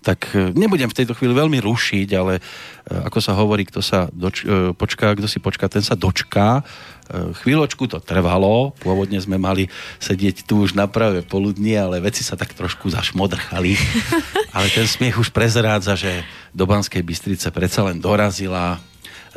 tak e, nebudem v tejto chvíli veľmi rušiť, ale e, ako sa hovorí, kto sa doč- e, počká, kto si počká, ten sa dočká. Chvíľočku to trvalo, pôvodne sme mali sedieť tu už na práve poludnie, ale veci sa tak trošku zašmodrchali. ale ten smiech už prezrádza, že do Banskej Bystrice predsa len dorazila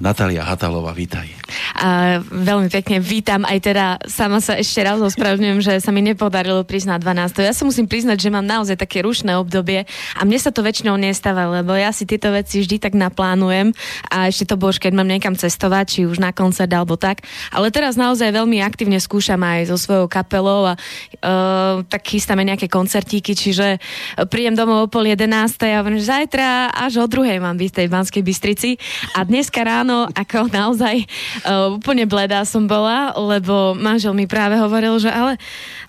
Natália Hatalová, vítaj. A veľmi pekne vítam aj teda, sama sa ešte raz ospravedlňujem, že sa mi nepodarilo prísť na 12. Ja sa musím priznať, že mám naozaj také rušné obdobie a mne sa to väčšinou nestáva, lebo ja si tieto veci vždy tak naplánujem a ešte to bož, keď mám niekam cestovať, či už na koncert alebo tak. Ale teraz naozaj veľmi aktívne skúšam aj so svojou kapelou a uh, tak chystáme nejaké koncertíky, čiže príjem domov o pol jedenástej a hovorím, že zajtra až o druhej mám byť v tej Banskej Bystrici a dneska ráno ako naozaj uh, úplne bledá som bola, lebo manžel mi práve hovoril, že ale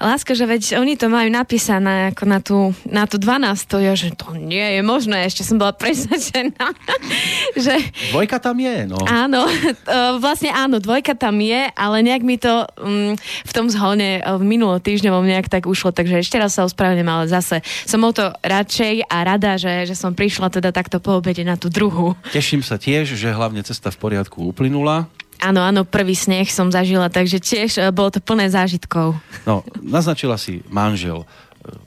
láska, že veď oni to majú napísané ako na tú, na tú 12. Ja, že to nie je možné, ešte som bola presvedčená, že Dvojka tam je, no. Áno, uh, vlastne áno, dvojka tam je, ale nejak mi to um, v tom zhone uh, minulo týždňovom nejak tak ušlo, takže ešte raz sa ospravedlňujem, ale zase som o to radšej a rada, že, že som prišla teda takto po obede na tú druhú. Teším sa tiež, že hlavne cesta v poriadku uplynula. Áno, áno, prvý sneh som zažila, takže tiež uh, bolo to plné zážitkov. No, naznačila si manžel.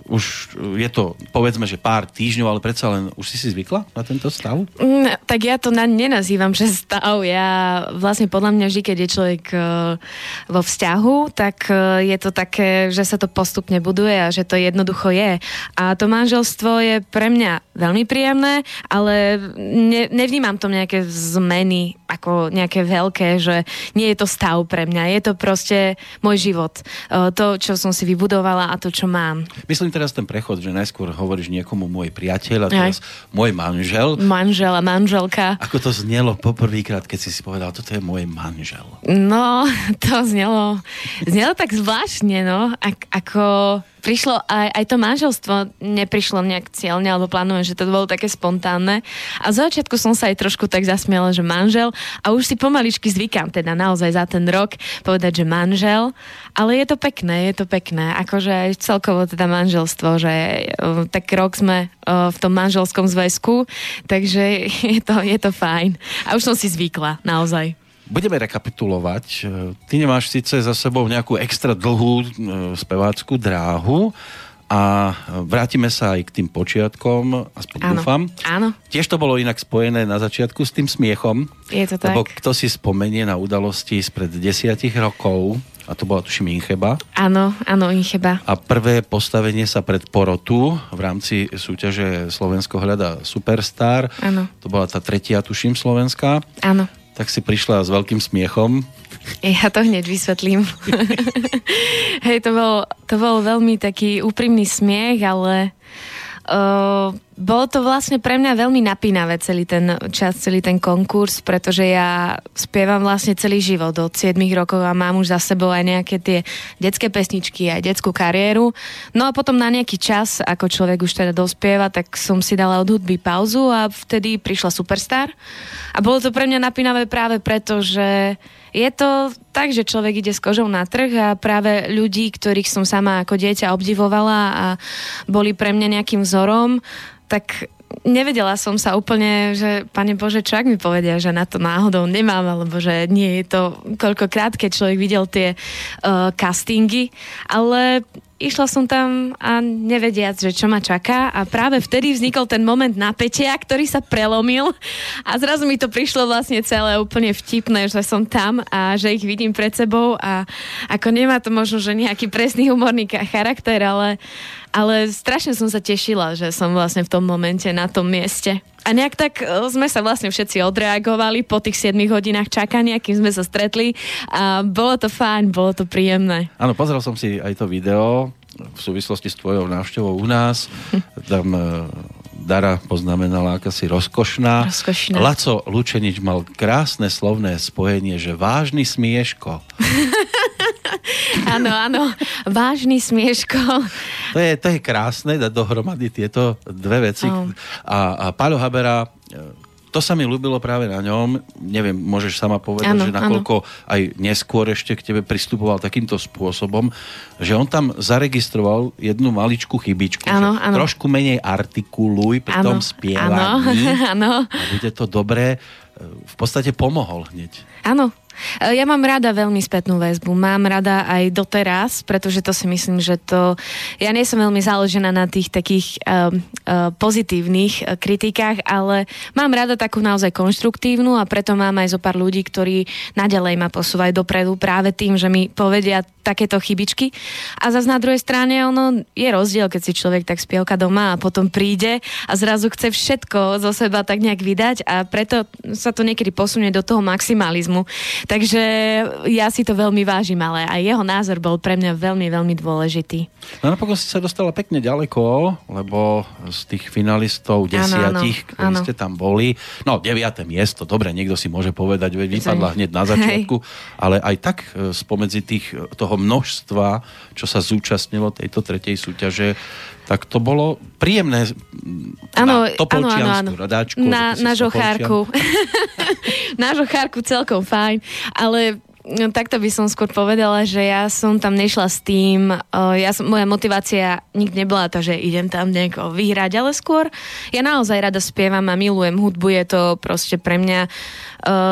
Už je to, povedzme, že pár týždňov, ale predsa len už si si zvykla na tento stav? Mm, tak ja to na, nenazývam, že stav. Ja vlastne podľa mňa vždy, keď je človek uh, vo vzťahu, tak uh, je to také, že sa to postupne buduje a že to jednoducho je. A to manželstvo je pre mňa veľmi príjemné, ale ne, nevnímam to nejaké zmeny ako nejaké veľké, že nie je to stav pre mňa. Je to proste môj život. Uh, to, čo som si vybudovala a to, čo mám. Myslím teraz ten prechod, že najskôr hovoríš niekomu môj priateľ a teraz môj manžel. Manžel a manželka. Ako to znelo poprvýkrát, keď si si povedal, toto je môj manžel? No, to znelo, znelo tak zvláštne, no, ak, ako prišlo aj, aj to manželstvo neprišlo nejak cieľne, alebo plánujem, že to bolo také spontánne. A za začiatku som sa aj trošku tak zasmiela, že manžel a už si pomaličky zvykám teda naozaj za ten rok povedať, že manžel. Ale je to pekné, je to pekné. Akože aj celkovo teda manželstvo, že uh, tak rok sme uh, v tom manželskom zväzku, takže je to, je to fajn. A už som si zvykla, naozaj. Budeme rekapitulovať. Ty nemáš síce za sebou nejakú extra dlhú e, spevácku dráhu, a vrátime sa aj k tým počiatkom, aspoň Áno, dúfam. áno. Tiež to bolo inak spojené na začiatku s tým smiechom. Je to tak. Lebo kto si spomenie na udalosti spred desiatich rokov, a to bola tuším Incheba, Áno, áno, Incheba. a prvé postavenie sa pred porotu v rámci súťaže Slovensko hľada Superstar. Áno. To bola tá tretia, tuším, Slovenská. Áno. Tak si prišla s veľkým smiechom. Ja to hneď vysvetlím. Hej, to bol, to bol veľmi taký úprimný smiech, ale uh, bolo to vlastne pre mňa veľmi napínavé celý ten čas, celý ten konkurs, pretože ja spievam vlastne celý život od 7 rokov a mám už za sebou aj nejaké tie detské pesničky, aj detskú kariéru. No a potom na nejaký čas, ako človek už teda dospieva, tak som si dala od hudby pauzu a vtedy prišla Superstar. A bolo to pre mňa napínavé práve preto, že je to tak, že človek ide s kožou na trh a práve ľudí, ktorých som sama ako dieťa obdivovala a boli pre mňa nejakým vzorom, tak nevedela som sa úplne, že pane Bože, čo ak mi povedia, že na to náhodou nemám, alebo že nie je to koľkokrát, keď človek videl tie uh, castingy, ale išla som tam a nevediac, že čo ma čaká. A práve vtedy vznikol ten moment napätia, ktorý sa prelomil. A zrazu mi to prišlo vlastne celé úplne vtipné, že som tam a že ich vidím pred sebou. A ako nemá to možno, že nejaký presný humorný charakter, ale, ale strašne som sa tešila, že som vlastne v tom momente na tom mieste. A nejak tak e, sme sa vlastne všetci odreagovali po tých 7 hodinách čakania, kým sme sa stretli a bolo to fajn, bolo to príjemné. Áno, pozrel som si aj to video v súvislosti s tvojou návštevou u nás. Tam e, Dara poznamenala, aká si rozkošná. Rozkošná. Laco Lučenič mal krásne slovné spojenie, že vážny smieško. Áno, áno, vážny smieško. To je, to je krásne dať dohromady tieto dve veci. Áno. A, a Paľo Habera, e, to sa mi ľúbilo práve na ňom. Neviem, môžeš sama povedať, Áno, že nakoľko aj neskôr ešte k tebe pristupoval takýmto spôsobom, že on tam zaregistroval jednu maličkú chybičku. Áno, že áno. Trošku menej artikuluj pri tom Áno, spievaní. áno. A bude to dobré. E, V podstate pomohol hneď. Áno. E, Ja mám rada veľmi spätnú väzbu. Mám rada aj doteraz, pretože to si myslím, že to... Ja nie som veľmi založená na tých takých um, uh, pozitívnych uh, kritikách, ale mám rada takú naozaj konštruktívnu a preto mám aj zo pár ľudí, ktorí naďalej ma posúvajú dopredu práve tým, že mi povedia takéto chybičky. A zase na druhej strane ono je rozdiel, keď si človek tak spievka doma a potom príde a zrazu chce všetko zo seba tak nejak vydať a preto sa to niekedy posunie do toho maximalizmu. Takže ja si to veľmi vážim, ale aj jeho názor bol pre mňa veľmi, veľmi dôležitý. No napokon si sa dostala pekne ďaleko, lebo z tých finalistov desiatich, áno, ktorí áno. ste tam boli, no deviate miesto, dobre, niekto si môže povedať, veď vypadla hneď na začiatku, ale aj tak e, spomedzi tých, e, toho množstva, čo sa zúčastnilo tejto tretej súťaže, tak to bolo príjemné mm, Áno, na Topolčiansku rodáčku. Na, na žochárku. na žochárku celkom fajn, ale no, takto by som skôr povedala, že ja som tam nešla s tým, ja som, moja motivácia nikdy nebola to, že idem tam nejako vyhrať, ale skôr ja naozaj rada spievam a milujem hudbu, je to proste pre mňa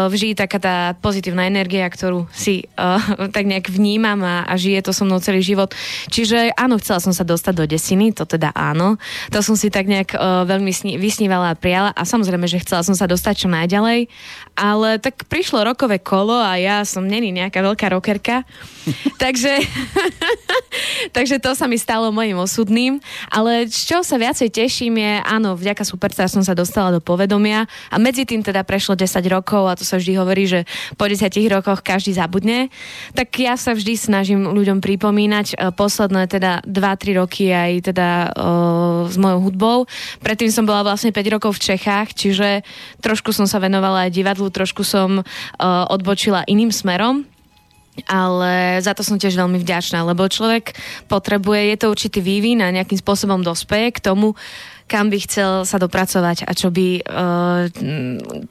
vždy taká tá pozitívna energia, ktorú si tak nejak vnímam a, a žije to so mnou celý život. Čiže áno, chcela som sa dostať do desiny, to teda áno. To som si tak nejak veľmi sní, vysnívala a prijala a samozrejme, že chcela som sa dostať čo najďalej, ale tak prišlo rokové kolo a ja som není nejaká veľká rockerka, takže, takže to sa mi stalo mojim osudným, ale z čoho sa viacej teším je, áno, vďaka Superstar som sa dostala do povedomia a medzi tým teda prešlo 10 rokov a to sa vždy hovorí, že po 10 rokoch každý zabudne, tak ja sa vždy snažím ľuďom pripomínať e, posledné teda 2-3 roky aj teda o, s mojou hudbou. Predtým som bola vlastne 5 rokov v Čechách, čiže trošku som sa venovala aj divadlu, trošku som o, odbočila iným smerom. Ale za to som tiež veľmi vďačná, lebo človek potrebuje, je to určitý vývin a nejakým spôsobom dospeje k tomu, kam by chcel sa dopracovať a čo by... Uh,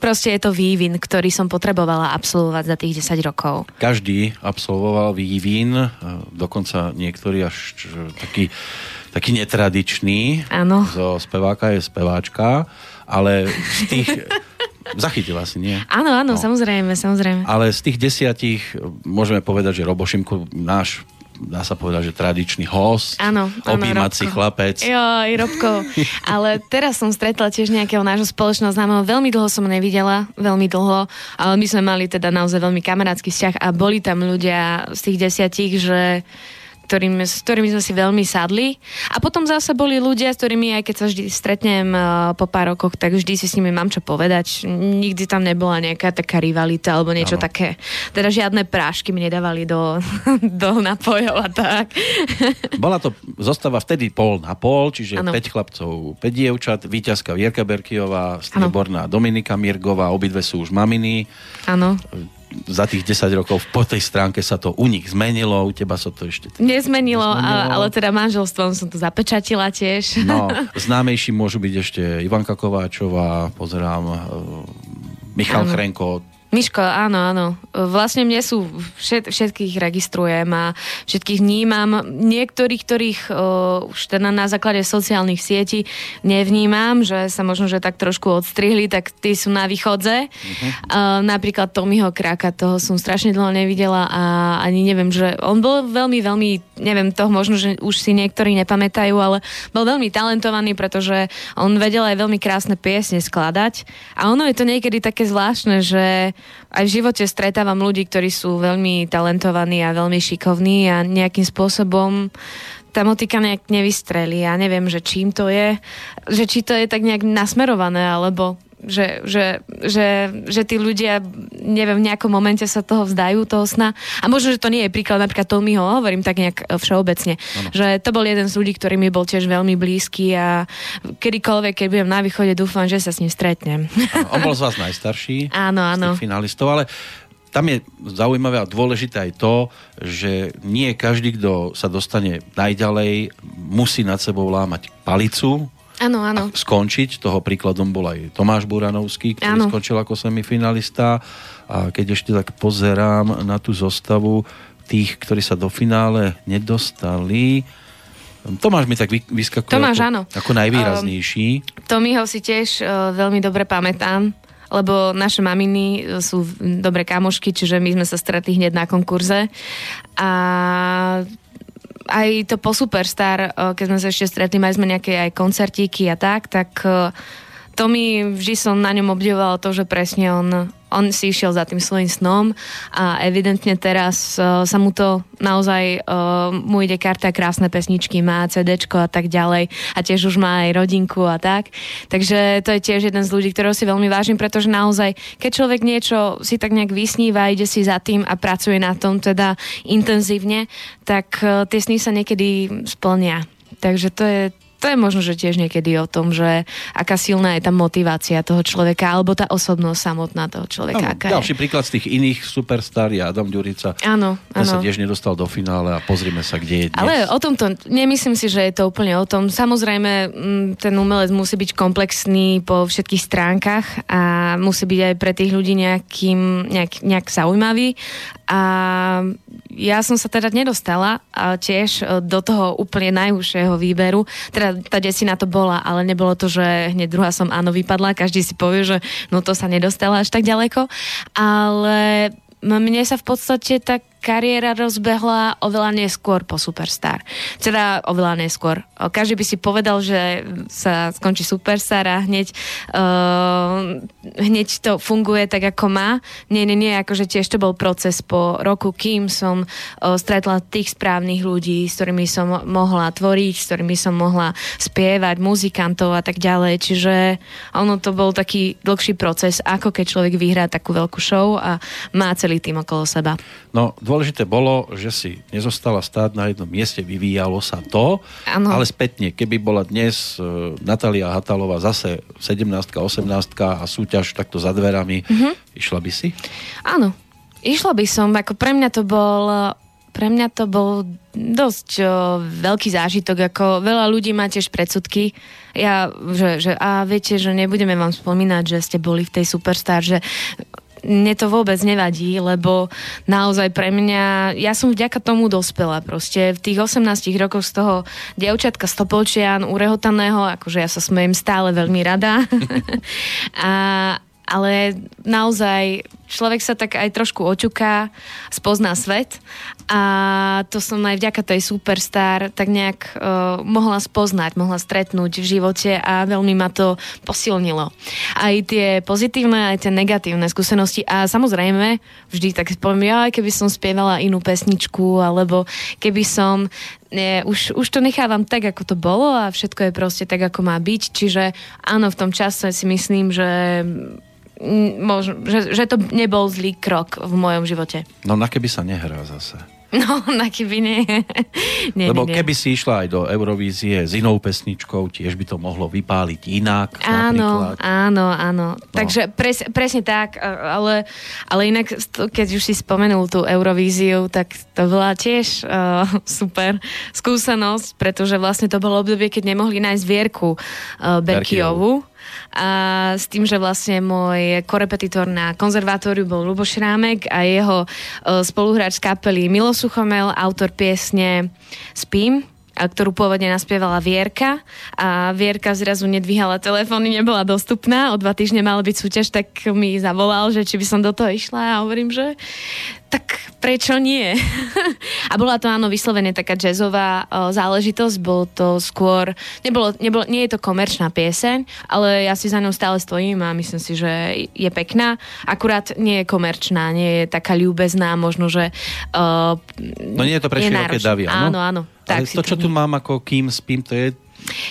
proste je to vývin, ktorý som potrebovala absolvovať za tých 10 rokov. Každý absolvoval vývin, e, dokonca niektorí až e, taký, taký netradičný. Áno. Zo speváka je speváčka, ale z tých... Zachytila si, nie? Áno, áno, No. samozrejme, samozrejme. Ale z tých desiatich môžeme povedať, že Robo Šimko, náš dá sa povedať, že tradičný host, Áno, áno, objímací Robko. chlapec. Joj, Robko. Ale teraz som stretla tiež nejakého nášho spoločného známeho. Veľmi dlho som nevidela, veľmi dlho, ale my sme mali teda naozaj veľmi kamarátsky vzťah a boli tam ľudia z tých desiatich, že ktorým, s ktorými sme si veľmi sadli. A potom zase boli ľudia, s ktorými, aj keď sa vždy stretnem uh, po pár rokoch, tak vždy si s nimi mám čo povedať. Nikdy tam nebola nejaká taká rivalita alebo niečo Áno. také. Teda žiadne prášky mi nedávali do, do napojov a tak. Bola to zostava vtedy pol na pol, čiže Áno. 5 chlapcov, 5 dievčat, víťazka Vierka Berkiová, strieborná Dominika Mirgová, obidve sú už maminy. Áno. Za tých 10 rokov po tej stránke sa to u nich zmenilo, u teba sa to ešte... Nezmenilo, Nezmenilo. a, ale teda manželstvom som to zapečatila tiež. No, známejší môžu byť ešte Ivanka Kováčová, pozerám, e, Michal Áno. Chrenko, Miško, áno, áno. Vlastne mne sú, všet, všetkých registrujem a všetkých vnímam. Niektorých, ktorých uh, už teda na základe sociálnych sietí nevnímam, že sa možno, že tak trošku odstrihli, tak tí sú na východze. Uh-huh. Uh, napríklad Tomiho Kraka, toho som strašne dlho nevidela a ani neviem, že on bol veľmi, veľmi, neviem, toho možno, že už si niektorí nepamätajú, ale bol veľmi talentovaný, pretože on vedel aj veľmi krásne piesne skladať a ono je to niekedy také zvláštne, že aj v živote stretávam ľudí, ktorí sú veľmi talentovaní a veľmi šikovní a nejakým spôsobom tá motika nejak nevystrelí. Ja neviem, že čím to je, že či to je tak nejak nasmerované, alebo že, že, že, že tí ľudia, neviem, v nejakom momente sa toho vzdajú, toho sna. A možno, že to nie je príklad napríklad Tommyho, hovorím tak nejak e, všeobecne. Ano. Že to bol jeden z ľudí, ktorý mi bol tiež veľmi blízky a kedykoľvek, keď budem na východe, dúfam, že sa s ním stretnem. On bol z vás najstarší. Áno, áno. finalistov, ale tam je zaujímavé a dôležité aj to, že nie každý, kto sa dostane najďalej, musí nad sebou lámať palicu Áno, áno. skončiť. Toho príkladom bol aj Tomáš Buranovský, ktorý Áno. skončil ako semifinalista. A keď ešte tak pozerám na tú zostavu tých, ktorí sa do finále nedostali, Tomáš mi tak vy- vyskakuje Tomáš, ako, áno. ako najvýraznejší. Tommyho si tiež uh, veľmi dobre pamätám, lebo naše maminy e, sú dobré kamošky, čiže my sme sa stretli hneď na konkurze. A aj to po Superstar, uh, keď sme sa ešte stretli, mali sme nejaké aj koncertíky a tak, tak uh, Tommy, vždy som na ňom obdivovala to, že presne on, on si išiel za tým svojim snom a evidentne teraz uh, sa mu to naozaj, uh, mu ide karta krásne pesničky, má CDčko a tak ďalej a tiež už má aj rodinku a tak. Takže to je tiež jeden z ľudí, ktorého si veľmi vážim, pretože naozaj, keď človek niečo si tak nejak vysníva, ide si za tým a pracuje na tom teda intenzívne, tak uh, tie sny sa niekedy splnia. Takže to je, to je možno, že tiež niekedy o tom, že aká silná je tá motivácia toho človeka, alebo tá osobnosť samotná toho človeka. Áno, aká ďalší je. príklad z tých iných superstar je Adam Ďurica. Áno, Ten sa áno. tiež nedostal do finále a pozrime sa, kde je dnes. Ale o tomto, nemyslím si, že je to úplne o tom. Samozrejme, mm, ten umelec musí byť komplexný po všetkých stránkach a musí byť aj pre tých ľudí nejakým, nejak, nejak zaujímavý. A ja som sa teda nedostala tiež e, do toho úplne najúžšieho výberu. Teda tá desina to bola, ale nebolo to, že hneď druhá som áno vypadla. Každý si povie, že no to sa nedostala až tak ďaleko. Ale mne sa v podstate tá kariéra rozbehla oveľa neskôr po Superstar. Teda oveľa neskôr. Každý by si povedal, že sa skončí Superstar a hneď, uh, hneď to funguje tak, ako má. Nie, nie, nie, akože tiež to bol proces po roku, kým som uh, stretla tých správnych ľudí, s ktorými som mohla tvoriť, s ktorými som mohla spievať, muzikantov a tak ďalej. Čiže ono to bol taký dlhší proces, ako keď človek vyhrá takú veľkú show a má celý tým okolo seba. No, dôležité bolo, že si nezostala stáť na jednom mieste, vyvíjalo sa to, Áno. ale spätne, keby bola dnes e, Natália Hatalová zase 17 18 a súťaž takto za dverami, Mhm. išla by si? Áno, Išla by som, ako pre mňa to bol pre mňa to bol dosť o, veľký zážitok, ako veľa ľudí má tiež predsudky. Ja, že, že a viete, že nebudeme vám spomínať, že ste boli v tej Superstar, že mne to vôbec nevadí, lebo naozaj pre mňa, ja som vďaka tomu dospela proste. V tých 18 rokoch z toho dievčatka stopolčian, urehotaného, akože ja sa smejem stále veľmi rada. a, ale naozaj človek sa tak aj trošku oťuká, spozná svet a to som aj vďaka tej superstar tak nejak uh, mohla spoznať, mohla stretnúť v živote a veľmi ma to posilnilo. Aj tie pozitívne, aj tie negatívne skúsenosti a samozrejme vždy tak poviem, ja keby som spievala inú pesničku alebo keby som nie, už, už to nechávam tak, ako to bolo a všetko je proste tak, ako má byť. Čiže áno, v tom čase si myslím, že možno, že, že to nebol zlý krok v mojom živote. No na keby sa nehrá zase. No, na keby nie. nie Lebo nie, nie. keby si išla aj do Eurovízie s inou pesničkou, tiež by to mohlo vypáliť inak. Áno, napríklad. áno, áno. No. Takže pres, presne tak, ale, ale inak, keď už si spomenul tú Eurovíziu, tak to bola tiež uh, super skúsenosť, pretože vlastne to bolo obdobie, keď nemohli nájsť Vierku uh, Berkiovu a s tým, že vlastne môj korepetitor na konzervatóriu bol Luboš Rámek a jeho uh, spoluhráč z kapely Milo Suchomel, autor piesne Spím, ktorú pôvodne naspievala Vierka a Vierka zrazu nedvíhala telefóny, nebola dostupná, o dva týždne mala byť súťaž, tak mi zavolal, že či by som do toho išla a hovorím, že tak prečo nie? a bola to áno vyslovene taká jazzová o, záležitosť, bol to skôr, nebolo, nebolo, nie je to komerčná pieseň, ale ja si za ňou stále stojím a myslím si, že je pekná, akurát nie je komerčná, nie je taká ľúbezná, možno, že uh, No nie je to pre široké davy, áno? Áno, áno. Ale Tak si to, čo tu mám ako kým spím, to je,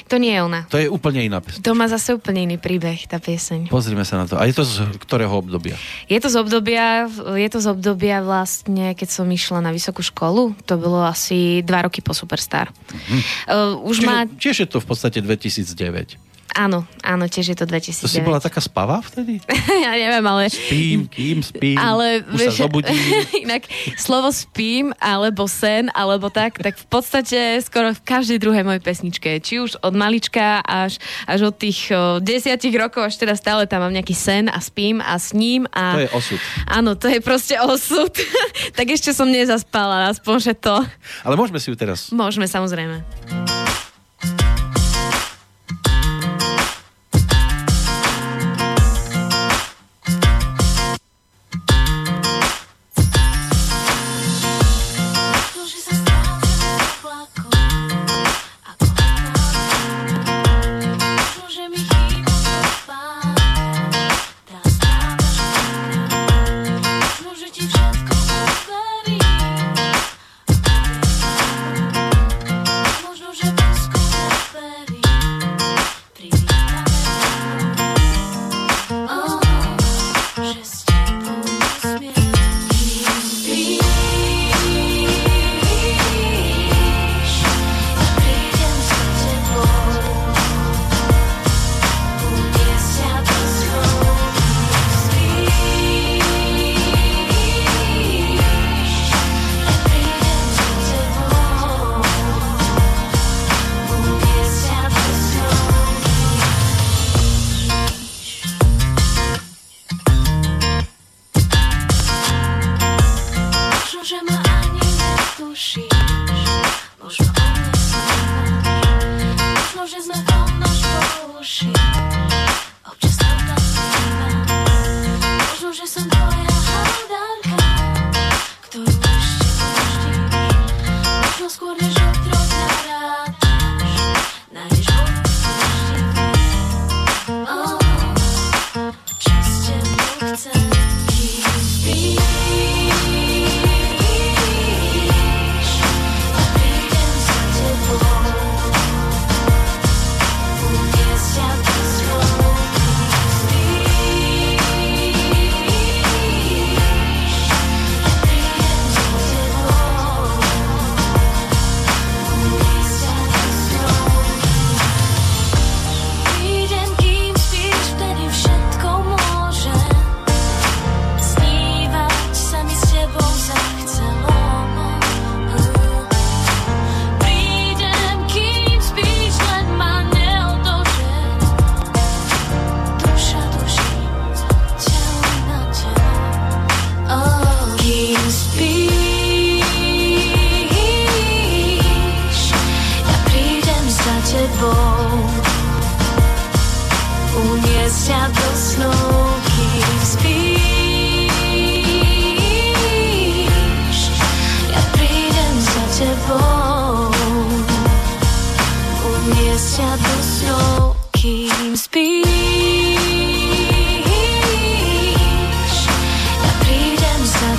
To nie je ona. to je úplne iná pesnička. To má zase úplne iný príbeh, tá pieseň. Pozrime sa na to. A je to z ktorého obdobia? Je to z obdobia, je to z obdobia vlastne, keď som išla na vysokú školu, to bolo asi dva roky po Superstar. Mm-hmm. Uh, už Čiže, má, tiež je to v podstate 2009. áno, áno, tiež je to To 2009. si bola taká spavá vtedy? ja neviem, ale... Spím, kým spím, Ale už vieš, sa zobudím. inak slovo spím, alebo sen, alebo tak, tak v podstate skoro v každej druhej mojej pesničke, či už od malička až, až od tých o, desiatich rokov, až teda stále tam mám nejaký sen a spím a sním a... To je osud. Áno, to je proste osud. tak ešte som nezaspala, aspoň, že to. Ale môžeme si ju teraz... Môžeme, samozrejme.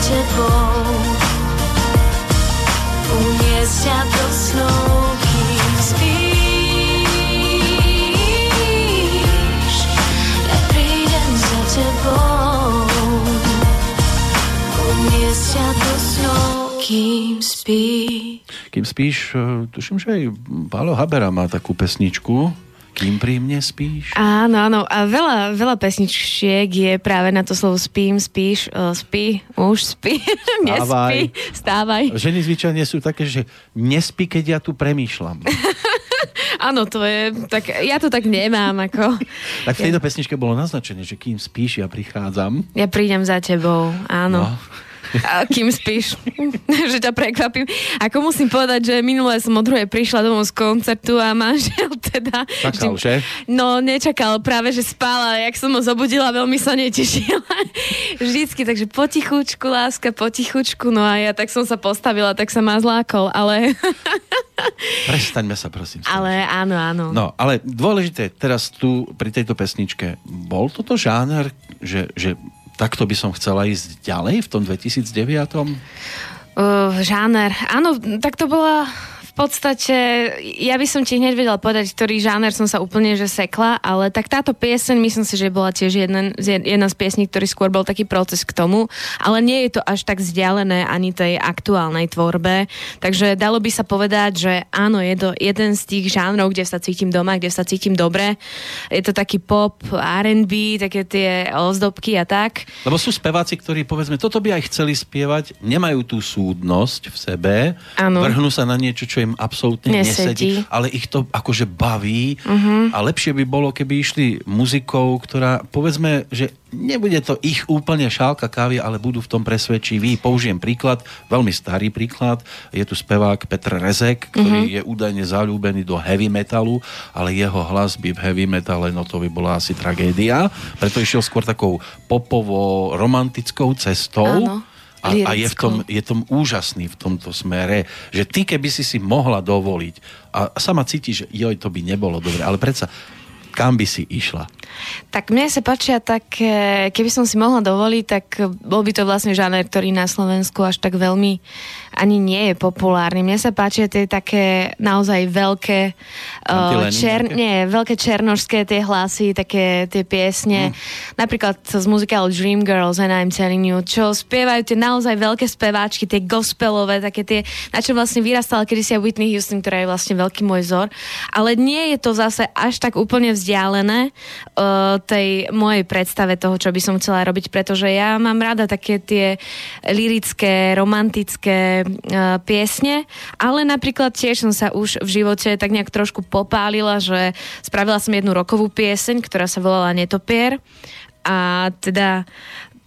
Tebou, uniesť ťa do snov, kým spíš. Ja prídem za tebou, uniesť ťa do snov, kým spíš. Kým spíš, e, tuším, že aj Pálo Habera má takú pesničku, Kým pri mne spíš? Áno, áno. A veľa, veľa pesničiek je práve na to slovo spím, spíš, uh, spí, už spí, nespí, stávaj. Ženy zvyčajne sú také, že nespí, keď ja tu premýšľam. Áno, to je, tak ja to tak nemám, ako. Tak v tejto pesničke bolo naznačené, že kým spíš, ja prichádzam. Ja prídem za tebou, áno. No. A kým spíš, že ťa prekvapím. Ako musím povedať, že minulé som od druhej prišla domov z koncertu a manžel teda... Čakal, že? No, nečakal, práve že spala, jak som ho zobudila, veľmi sa netešila. Vždycky, takže potichučku, láska, potichučku, no a ja tak som sa postavila, tak sa ma zlákol, ale... Prestaňme sa, prosím. ale áno, áno. No, ale dôležité teraz tu pri tejto pesničke, bol toto žáner, že, že takto by som chcela ísť ďalej v tom 2009? Uh, žáner. Áno, tak to bola podstate, ja by som ti hneď vedela povedať, ktorý žáner som sa úplne že sekla, ale tak táto pieseň, myslím si, že bola tiež jedna, jedna z piesní, ktorý skôr bol taký proces k tomu, ale nie je to až tak vzdialené ani tej aktuálnej tvorbe, takže dalo by sa povedať, že áno, je to jeden z tých žánrov, kde sa cítim doma, kde sa cítim dobre. Je to taký pop, R&B, také tie ozdobky a tak. Lebo sú speváci, ktorí povedzme, toto by aj chceli spievať, nemajú tú súdnosť v sebe, Áno. vrhnú sa na niečo, čo im absolútne Nesedí. nesedí, ale ich to akože baví uh-huh. a lepšie by bolo, keby išli muzikou, ktorá povedzme, že nebude to ich úplne šálka kávy, ale budú v tom presvedčiví. Použijem príklad, veľmi starý príklad. Je tu spevák Petr Rezek, ktorý uh-huh. je údajne zalúbený do heavy metalu, ale jeho hlas by v heavy metale, no to by bola asi tragédia. Preto išiel skôr takou popovo-romantickou cestou. Áno. A, a je, v tom, je tom úžasný v tomto smere, že ty keby si si mohla dovoliť a sama cítiš, že joj, to by nebolo dobre, ale predsa kam by si išla? Tak mne sa páčia tak, eh, keby som si mohla dovoliť, tak bol by to vlastne žáner, ktorý na Slovensku až tak veľmi ani nie je populárny. Mne sa páčia tie také naozaj veľké eh, čer, nie, veľké černožské tie hlasy, také tie piesne. Hm. Napríklad z muzikálu Dream Girls and I'm Telling You, čo spievajú tie naozaj veľké speváčky, tie gospelové, také tie, na čo vlastne vyrastala kedysi aj Whitney Houston, ktorá je vlastne veľký môj vzor. Ale nie je to zase až tak úplne vzdialené uh, tej mojej predstave toho, čo by som chcela robiť, pretože ja mám rada také tie lirické, romantické uh, piesne, ale napríklad tiež som sa už v živote tak nejak trošku popálila, že spravila som jednu rokovú pieseň, ktorá sa volala Netopier. A teda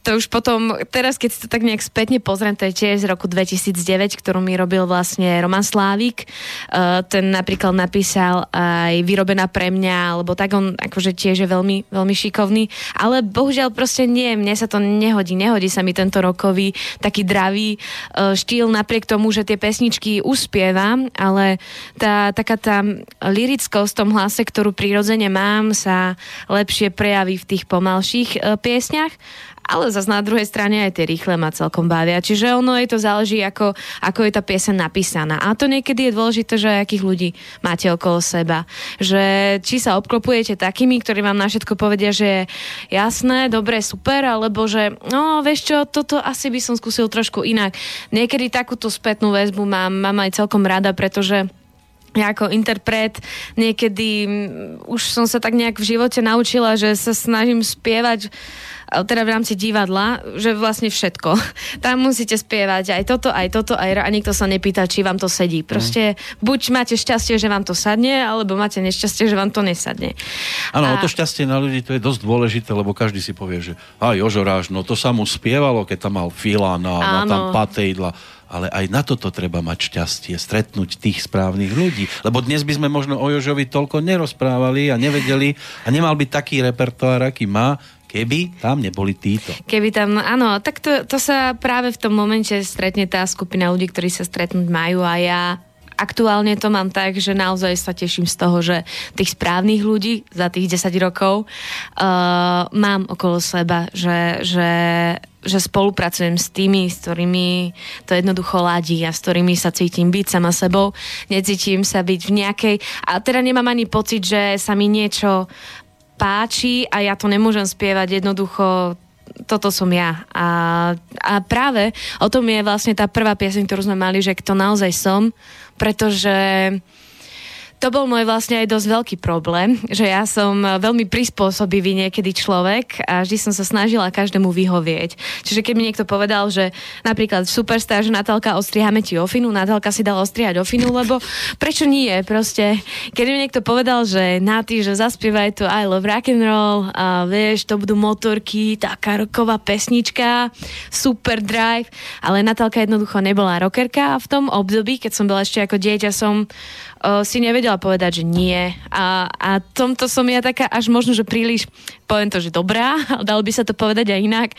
to už potom, teraz keď si to tak nejak spätne pozriem, to je tiež z roku 2009, ktorú mi robil vlastne Roman Slávik. Uh, ten napríklad napísal aj Vyrobená pre mňa, alebo tak on akože tiež je veľmi, veľmi šikovný. Ale bohužiaľ proste nie, mne sa to nehodí. Nehodí sa mi tento rokový taký dravý uh, štýl, napriek tomu, že tie pesničky uspievam, ale tá, taká tá lirickosť v tom hlase, ktorú prirodzene mám, sa lepšie prejaví v tých pomalších uh, piesňach ale zase na druhej strane aj tie rýchle ma celkom bavia. Čiže ono je to záleží, ako, ako je tá pieseň napísaná. A to niekedy je dôležité, že akých ľudí máte okolo seba. Že či sa obklopujete takými, ktorí vám na všetko povedia, že je jasné, dobre, super, alebo že no, vieš čo, toto asi by som skúsil trošku inak. Niekedy takúto spätnú väzbu mám, mám aj celkom rada, pretože ja ako interpret niekedy mm, už som sa tak nejak v živote naučila, že sa snažím spievať teda v rámci divadla, že vlastne všetko. Tam musíte spievať aj toto, aj toto, aj a nikto sa nepýta, či vám to sedí. Proste buď máte šťastie, že vám to sadne, alebo máte nešťastie, že vám to nesadne. Áno, A- to šťastie na ľudí to je dosť dôležité, lebo každý si povie, že a Jožo Ráž, no to sa mu spievalo, keď tam mal Filana, tam Patejdla. ale aj na toto treba mať šťastie, stretnúť tých správnych ľudí. Lebo dnes by sme možno o Jožovi toľko nerozprávali a nevedeli a nemal by taký repertoár, aký má, keby tam neboli títo. Keby tam, áno, tak to, to sa práve v tom momente stretne tá skupina ľudí, ktorí sa stretnúť majú a ja aktuálne to mám tak, že naozaj sa teším z toho, že tých správnych ľudí za tých 10 rokov uh, mám okolo seba, že, že, že spolupracujem s tými, s ktorými to jednoducho ladí a s ktorými sa cítim byť sama sebou. Necítim sa byť v nejakej... A teda nemám ani pocit, že sa mi niečo páči a ja to nemôžem spievať jednoducho toto som ja. A, a práve o tom je vlastne tá prvá pieseň, ktorú sme mali, že kto naozaj som, pretože to bol môj vlastne aj dosť veľký problém, že ja som veľmi prispôsobivý niekedy človek a vždy som sa snažila každému vyhovieť. Čiže keď mi niekto povedal, že napríklad Superstar, že Natálka ostrihame ti ofinu, Natálka si dala ostrihať ofinu, lebo prečo nie? Proste, keď mi niekto povedal, že Naty, že zaspievaj tu I love rock and roll a vieš, to budú motorky, taká roková pesnička, super drive, ale Natálka jednoducho nebola rockerka a v tom období, keď som bola ešte ako dieťa, som si nevedela povedať, že nie. A, a tomto som ja taká až možno, že príliš, poviem to, že dobrá, dalo by sa to povedať aj inak,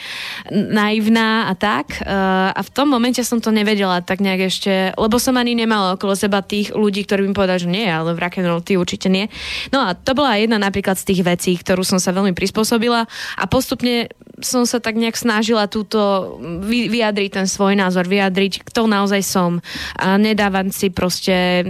naivná a tak. A v tom momente som to nevedela tak nejak ešte, lebo som ani nemala okolo seba tých ľudí, ktorí by mi povedali, že nie, ale v rock'n'roll ty určite nie. No a to bola jedna napríklad z tých vecí, ktorú som sa veľmi prispôsobila a postupne som sa tak nejak snažila túto vyjadriť ten svoj názor, vyjadriť, kto naozaj som a nedávať si proste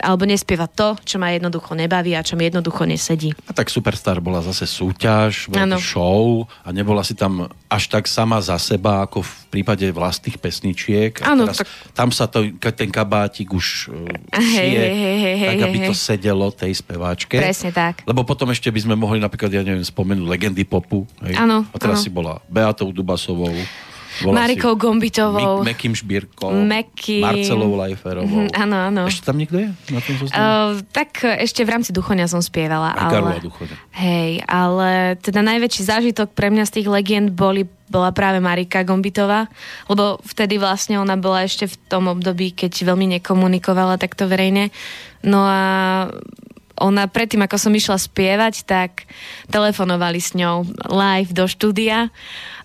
alebo nespievať to, čo ma jednoducho nebaví a čo mi jednoducho nesedí. A tak Superstar bola zase súťaž, bola show a nebola si tam až tak sama za seba, ako v prípade vlastných pesničiek. Áno, tak... Tam sa to, ten kabátik už uh, šije, hey, hey, hey, tak aby hey, to sedelo tej speváčke. Presne tak. Lebo potom ešte by sme mohli napríklad, ja neviem, spomenúť legendy popu. Áno. A teraz ano. si bola Beatou Dubasovou. Marikou Gombitovou. Mekým Šbírkom. Meky. Marcelou Lajferovou. Mm, áno, áno. Ešte tam niekto je? Na tom uh, tak ešte v rámci Duchoňa som spievala. Aj ale... Duchoňa. Hej, ale teda najväčší zážitok pre mňa z tých legend boli bola práve Marika Gombitová, lebo vtedy vlastne ona bola ešte v tom období, keď veľmi nekomunikovala takto verejne. No a ona predtým, ako som išla spievať, tak telefonovali s ňou live do štúdia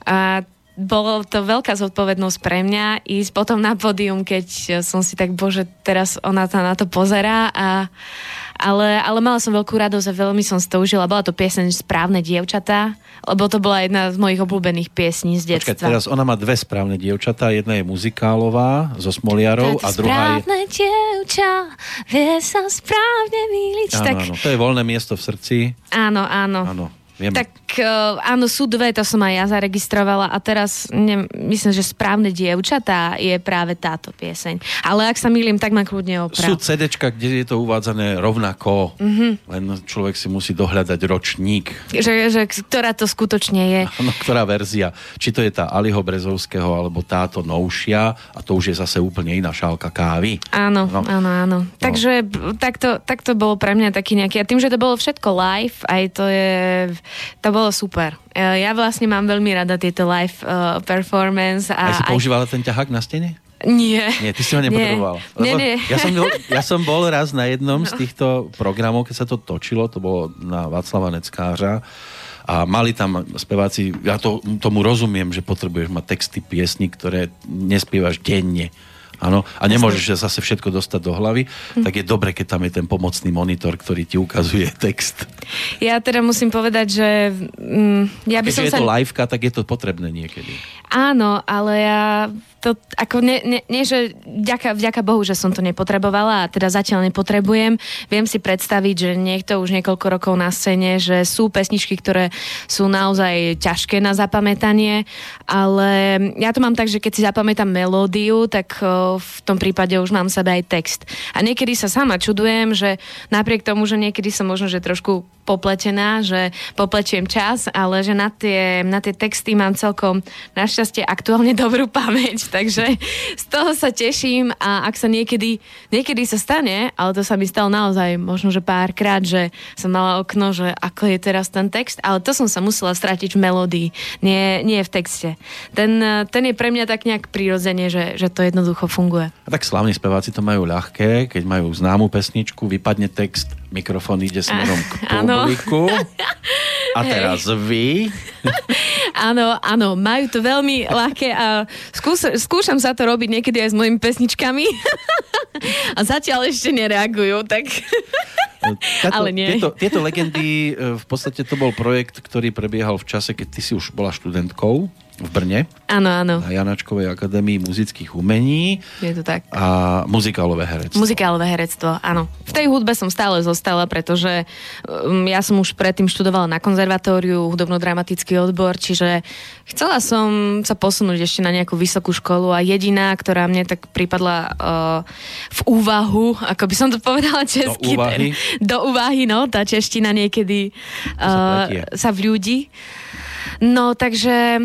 a bolo to veľká zodpovednosť pre mňa ísť potom na pódium, keď som si tak, bože, teraz ona sa na to pozerá a ale, ale mala som veľkú radosť a veľmi som si to užila. Bola to pieseň Správne dievčatá, lebo to bola jedna z mojich obľúbených piesní z detstva. Počkaj, teraz ona má dve správne dievčatá. Jedna je muzikálová so Smoliarou a druhá je... Správne dievča, vie sa správne myliť. Áno, tak... áno, to je voľné miesto v srdci. Áno, áno. Áno. Vieme. Tak uh, áno, sú dve, to som aj ja zaregistrovala a teraz ne, myslím, že správne dievčatá je práve táto pieseň. Ale ak sa milím, tak ma kľudne oprav. Sú CDčka, kde je to uvádzané rovnako, mm-hmm. len človek si musí dohľadať ročník. Že, že ktorá to skutočne je. No, ktorá verzia. Či to je tá Aliho Brezovského, alebo táto novšia a to už je zase úplne iná šálka kávy. Áno, no. áno, áno. No. Takže takto, takto bolo pre mňa taký nejaký... A tým, že to bolo všetko live, aj to je to bolo super. E, ja vlastne mám veľmi rada tieto live uh, performance. A, a si používala aj... ten ťahák na stene? Nie. Nie, ty si ho nepotreboval. Nie, nie. Ja, som bol, ja som bol raz na jednom no. z týchto programov, keď sa to točilo, to bolo na Václava Neckářa a mali tam speváci, ja to, tomu rozumiem, že potrebuješ mať texty piesní, ktoré nespievaš denne Áno, a nemôžeš zase všetko dostať do hlavy, hm. tak je dobre, keď tam je ten pomocný monitor, ktorý ti ukazuje text. Ja teda musím povedať, že mm, ja by som je sa... to liveka, tak je to potrebné niekedy. Áno, ale ja to ako nie, nie, nie že vďaka, vďaka Bohu, že som to nepotrebovala a teda zatiaľ nepotrebujem. Viem si predstaviť, že niekto už niekoľko rokov na scéne, že sú pesničky, ktoré sú naozaj ťažké na zapamätanie, ale ja to mám tak, že keď si zapamätám melódiu, tak v tom prípade už mám sebe aj text. A niekedy sa sama čudujem, že napriek tomu, že niekedy som možno, že trošku popletená, že popletiem čas, ale že na tie, na tie texty mám celkom našťastie aktuálne dobrú pamäť, takže z toho sa teším a ak sa niekedy, niekedy sa stane, ale to sa mi stalo naozaj možno, že párkrát, že som mala okno, že ako je teraz ten text, ale to som sa musela stratiť v melódii, nie, nie v texte. Ten, ten je pre mňa tak nejak prirodzene, že, že to jednoducho funguje. A tak slavní speváci to majú ľahké, keď majú známu pesničku, vypadne text, mikrofón ide smerom k publiku. A teraz vy. áno, áno, majú to veľmi ľahké a skús, skúšam sa to robiť niekedy aj s mojimi pesničkami a zatiaľ ešte nereagujú, tak... Tato, Ale nie. Tieto, tieto legendy, e, v podstate to bol projekt, ktorý prebiehal v čase, keď ty si už bola študentkou v Brne. Áno, áno. Na Janačkovej akadémii muzických umení. Je to tak. A muzikálové herectvo. Muzikálové herectvo, áno. V tej hudbe som stále zostala, pretože um, ja som už predtým študovala na konzervatóriu hudobno-dramatický odbor, čiže chcela som sa posunúť ešte na nejakú vysokú školu a jediná, ktorá mne tak pripadla uh, v úvahu, ako by som to povedala česky. Do úvahy? Do úvahy, no, tá čeština niekedy uh, sa, sa vľúdi. No, takže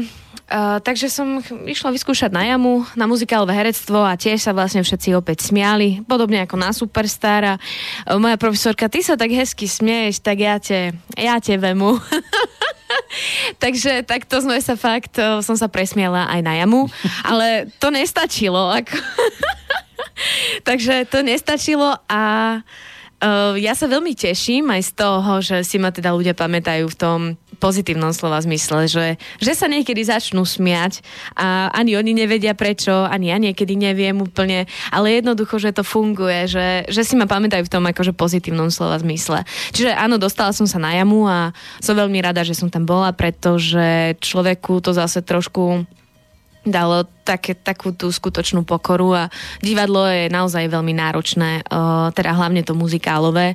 Uh, takže som išla vyskúšať na jamu, na muzikálové herectvo a tiež sa vlastne všetci opäť smiali, podobne ako na Superstar a uh, moja profesorka, ty sa tak hezky smieš, tak ja te, ja te vemu. Takže takto sme sa fakt, uh, som sa presmiela aj na jamu, ale to nestačilo. Ako Takže to nestačilo a uh, ja sa veľmi teším aj z toho, že si ma teda ľudia pamätajú v tom pozitívnom slova zmysle, že, že sa niekedy začnú smiať a ani oni nevedia prečo, ani ja niekedy neviem úplne, ale jednoducho, že to funguje, že, že si ma pamätajú v tom akože pozitívnom slova zmysle. Čiže áno, dostala som sa na jamu a som veľmi rada, že som tam bola, pretože človeku to zase trošku dalo také, takú tú skutočnú pokoru a divadlo je naozaj veľmi náročné, teda hlavne to muzikálové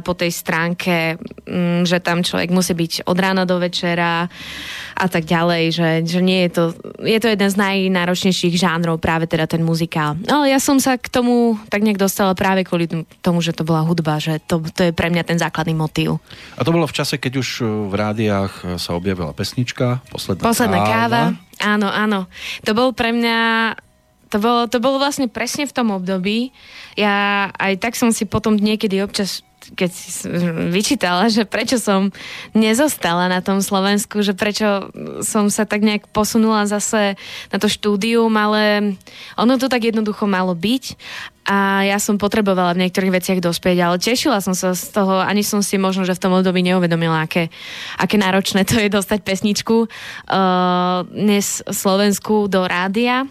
po tej stránke, mm, že tam človek musí byť od rána do večera a tak ďalej, že, že nie je to, je to jeden z najnáročnejších žánrov práve teda ten muzikál. Ale ja som sa k tomu tak nejak dostala práve kvôli tomu, že to bola hudba, že to, to je pre mňa ten základný motív. A to bolo v čase, keď už v rádiách sa objavila pesnička Posledná, Posledná káva. káva Áno, áno. To bol pre mňa to bolo, to bolo vlastne presne v tom období. Ja aj tak som si potom niekedy občas keď si vyčítala, že prečo som nezostala na tom Slovensku, že prečo som sa tak nejak posunula zase na to štúdium, ale ono to tak jednoducho malo byť a ja som potrebovala v niektorých veciach dospieť, ale tešila som sa z toho, ani som si možno, že v tom období neuvedomila, aké, aké náročné to je dostať pesničku uh, dnes Slovensku do rádia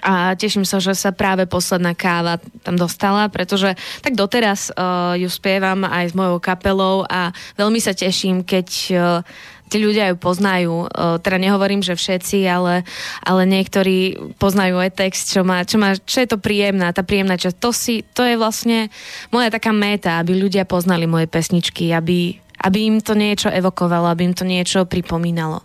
a teším sa, že sa práve posledná káva tam dostala, pretože tak doteraz uh, ju spievam aj s mojou kapelou a veľmi sa teším, keď uh, tí ľudia ju poznajú. Teda nehovorím, že všetci, ale, ale niektorí poznajú aj text, čo, má, čo, má, čo je to príjemná, tá príjemná časť. To, si, to je vlastne moja taká méta, aby ľudia poznali moje pesničky, aby, aby im to niečo evokovalo, aby im to niečo pripomínalo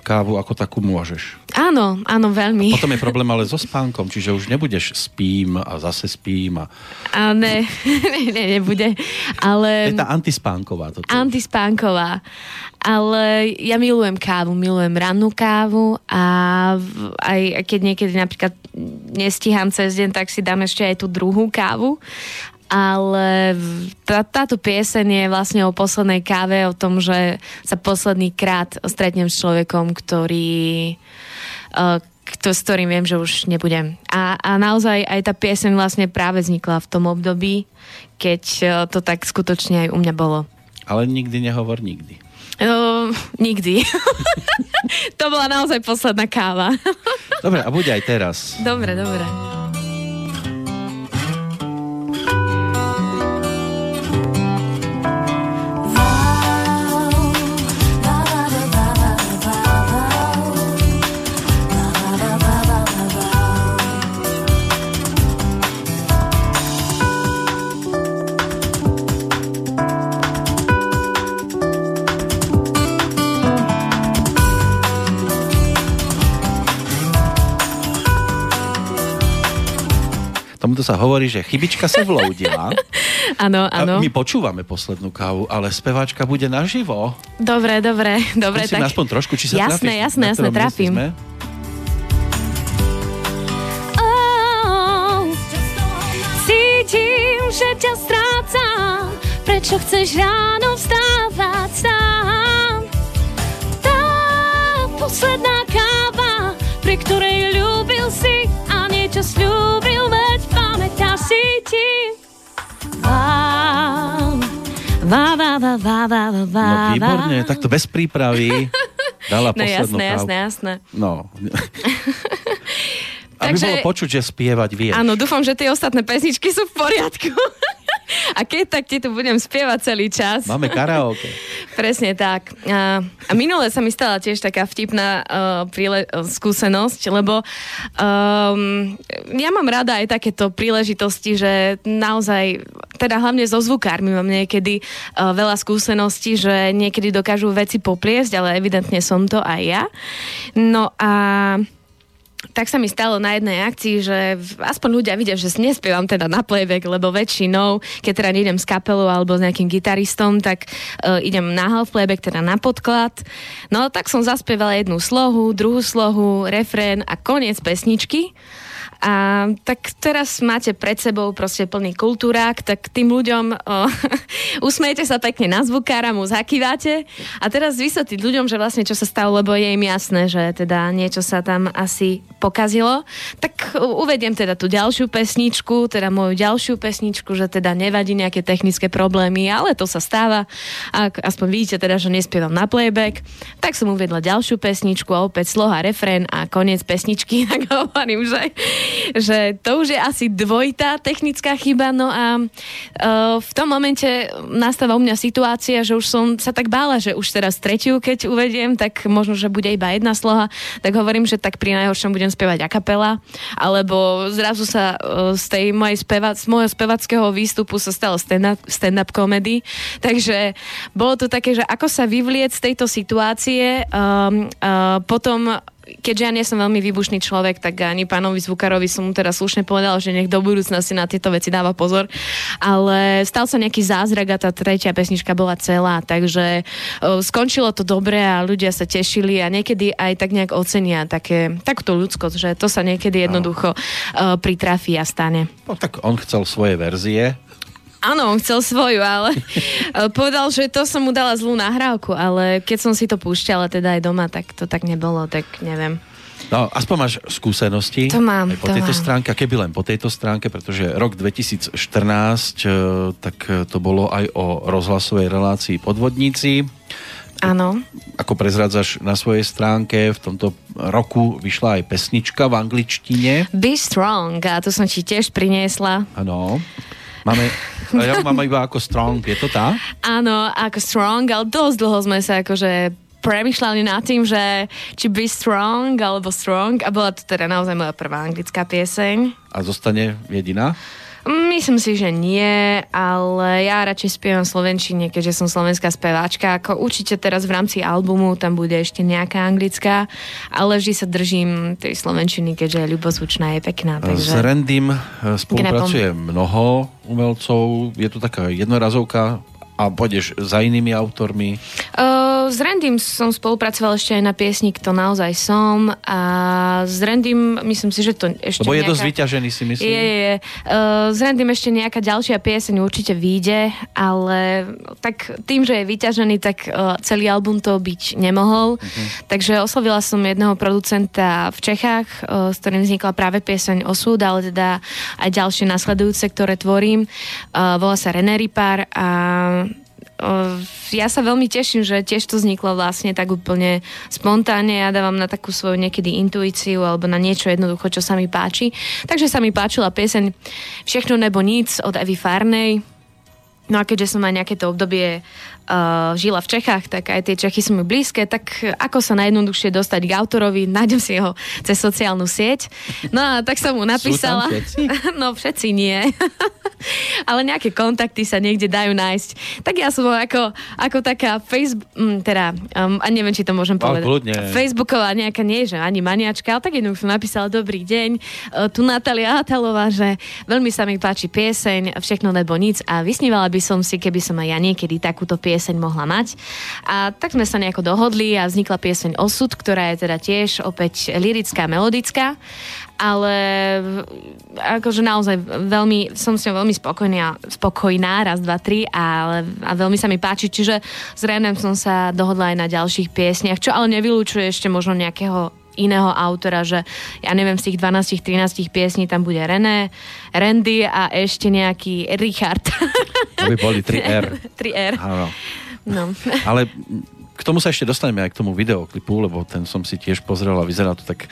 kávu ako takú môžeš. Áno, áno, veľmi. A potom je problém ale so spánkom, čiže už nebudeš spím a zase spím. A, a ne, ne, ne, nebude. Ale... Je tá antispánková. Toto. Antispánková. Ale ja milujem kávu, milujem rannú kávu a aj keď niekedy napríklad nestíham cez deň, tak si dám ešte aj tú druhú kávu ale tá, táto pieseň je vlastne o poslednej káve, o tom, že sa posledný krát stretnem s človekom, ktorý uh, kto, s ktorým viem, že už nebudem. A, a naozaj aj tá pieseň vlastne práve vznikla v tom období, keď uh, to tak skutočne aj u mňa bolo. Ale nikdy nehovor nikdy. Uh, nikdy. to bola naozaj posledná káva. dobre, a bude aj teraz. Dobre, dobre. víkendu sa hovorí, že chybička sa vloudila. Áno, áno. My počúvame poslednú kávu, ale speváčka bude naživo. Dobre, dobre, dobre. Skúsim tak... aspoň trošku, či sa jasné, trafíš, jasné, jasné, trafím. Sme. Oh, že ťa strácam, prečo chceš ráno vstávať sám. Tá posledná káva, pri ktorej ľúbil si a niečo slúbil. Vá, vá, vá, vá, vá, vá. No výborne, takto bez prípravy dala No poslednú jasné, kávu. jasné, jasné. No. Aby Takže- bolo počuť, že spievať vieš. Áno, dúfam, že tie ostatné pesničky sú v poriadku. A keď tak ti tu budem spievať celý čas. Máme karaoke. Presne tak. A, a minule sa mi stala tiež taká vtipná uh, príle- uh, skúsenosť, lebo um, ja mám rada aj takéto príležitosti, že naozaj, teda hlavne so zvukármi mám niekedy uh, veľa skúseností, že niekedy dokážu veci popliesť, ale evidentne som to aj ja. No a tak sa mi stalo na jednej akcii, že aspoň ľudia vidia, že nespievam teda na playback, lebo väčšinou, keď teda nejdem s kapelou alebo s nejakým gitaristom, tak uh, idem na half playback, teda na podklad. No tak som zaspievala jednu slohu, druhú slohu, refrén a koniec pesničky. A tak teraz máte pred sebou proste plný kultúrák, tak tým ľuďom o, usmejete sa pekne na zvukára, mu zakývate a teraz vysvetliť ľuďom, že vlastne čo sa stalo, lebo je im jasné, že teda niečo sa tam asi pokazilo. Tak uvediem teda tú ďalšiu pesničku, teda moju ďalšiu pesničku, že teda nevadí nejaké technické problémy, ale to sa stáva. Ak aspoň vidíte teda, že nespievam na playback, tak som uvedla ďalšiu pesničku a opäť sloha, refrén a koniec pesničky, tak hovorím, že, že to už je asi dvojitá technická chyba, no a uh, v tom momente nastáva u mňa situácia, že už som sa tak bála, že už teraz tretiu, keď uvediem, tak možno, že bude iba jedna sloha, tak hovorím, že tak pri najhoršom budem spievať a kapela, alebo zrazu sa uh, z tej mojej speva, z môjho spevackého výstupu sa stalo stand-up, stand-up comedy, takže bolo to také, že ako sa vyvliec z tejto situácie, um, uh, potom keďže ja nie som veľmi výbušný človek, tak ani pánovi zvukarovi som mu teraz slušne povedal, že nech do budúcnosti na tieto veci dáva pozor. Ale stal sa nejaký zázrak a tá tretia pesnička bola celá, takže uh, skončilo to dobre a ľudia sa tešili a niekedy aj tak nejak ocenia také, takúto ľudskosť, že to sa niekedy jednoducho uh, pritrafí a stane. No, tak on chcel svoje verzie. Áno, on chcel svoju, ale eh, povedal, že to som mu dala zlú nahrávku, ale keď som si to púšťala teda aj doma, tak to tak nebolo, tak neviem. No, aspoň máš skúsenosti. To mám, po to tejto mám. stránke, keby len po tejto stránke, pretože rok 2014, e, tak e, to bolo aj o rozhlasovej relácii Podvodníci. Áno. Ako prezrádzaš na svojej stránke, v tomto roku vyšla aj pesnička v angličtine. Be strong, a to som ti tiež priniesla. Áno. Máme, ja mám iba ako strong, je to tá? Áno, ako strong, ale dosť dlho sme sa akože premyšľali nad tým, že či be strong alebo strong a bola to teda naozaj moja prvá anglická pieseň. A zostane jediná? Myslím si, že nie, ale ja radšej spievam slovenčine, keďže som slovenská speváčka. Ako určite teraz v rámci albumu tam bude ešte nejaká anglická, ale vždy sa držím tej slovenčiny, keďže ľubozvučná je pekná. S Takže... Randym e, spolupracuje mnoho umelcov, je to taká jednorazovka a pôjdeš za inými autormi. Uh, s Randym som spolupracovala ešte aj na piesni Kto naozaj som a s Randym myslím si, že to ešte Lebo je nejaká... dosť vyťažený si myslím. Je, je. Uh, s Randym ešte nejaká ďalšia pieseň určite vyjde, ale tak tým, že je vyťažený, tak uh, celý album to byť nemohol. Mhm. Takže oslovila som jedného producenta v Čechách, uh, s ktorým vznikla práve pieseň Osud, ale teda aj ďalšie nasledujúce, ktoré tvorím. Uh, volá sa René Ripar a ja sa veľmi teším, že tiež to vzniklo vlastne tak úplne spontánne. Ja dávam na takú svoju niekedy intuíciu alebo na niečo jednoducho, čo sa mi páči. Takže sa mi páčila pieseň Všechno nebo nic od Evy Farnej. No a keďže som aj nejaké to obdobie uh, žila v Čechách, tak aj tie Čechy sú mi blízke, tak ako sa najjednoduchšie dostať k autorovi, nájdem si ho cez sociálnu sieť. No a tak som mu napísala. Všetci? No všetci nie. Ale nejaké kontakty sa niekde dajú nájsť. Tak ja som ako, ako taká Facebook, mm, teda, um, a neviem, či to môžem povedať. kľudne. Facebooková nejaká, nie, že ani maniačka, ale tak jednoducho som napísala dobrý deň. Uh, tu Natália Hatalová, že veľmi sa mi páči pieseň, všechno nebo nic a vysnívala by som si, keby som aj ja niekedy takúto pieseň pieseň mohla mať. A tak sme sa nejako dohodli a vznikla pieseň Osud, ktorá je teda tiež opäť lirická, melodická ale akože naozaj veľmi, som s ňou veľmi spokojná, spokojná, raz, dva, tri, ale, a veľmi sa mi páči, čiže s Renem som sa dohodla aj na ďalších piesniach, čo ale nevylúčuje ešte možno nejakého iného autora, že ja neviem, z tých 12-13 piesní tam bude René, Randy a ešte nejaký Richard. To by boli 3R. 3R. Áno. No. Ale k tomu sa ešte dostaneme aj k tomu videoklipu, lebo ten som si tiež pozrel a vyzerá to tak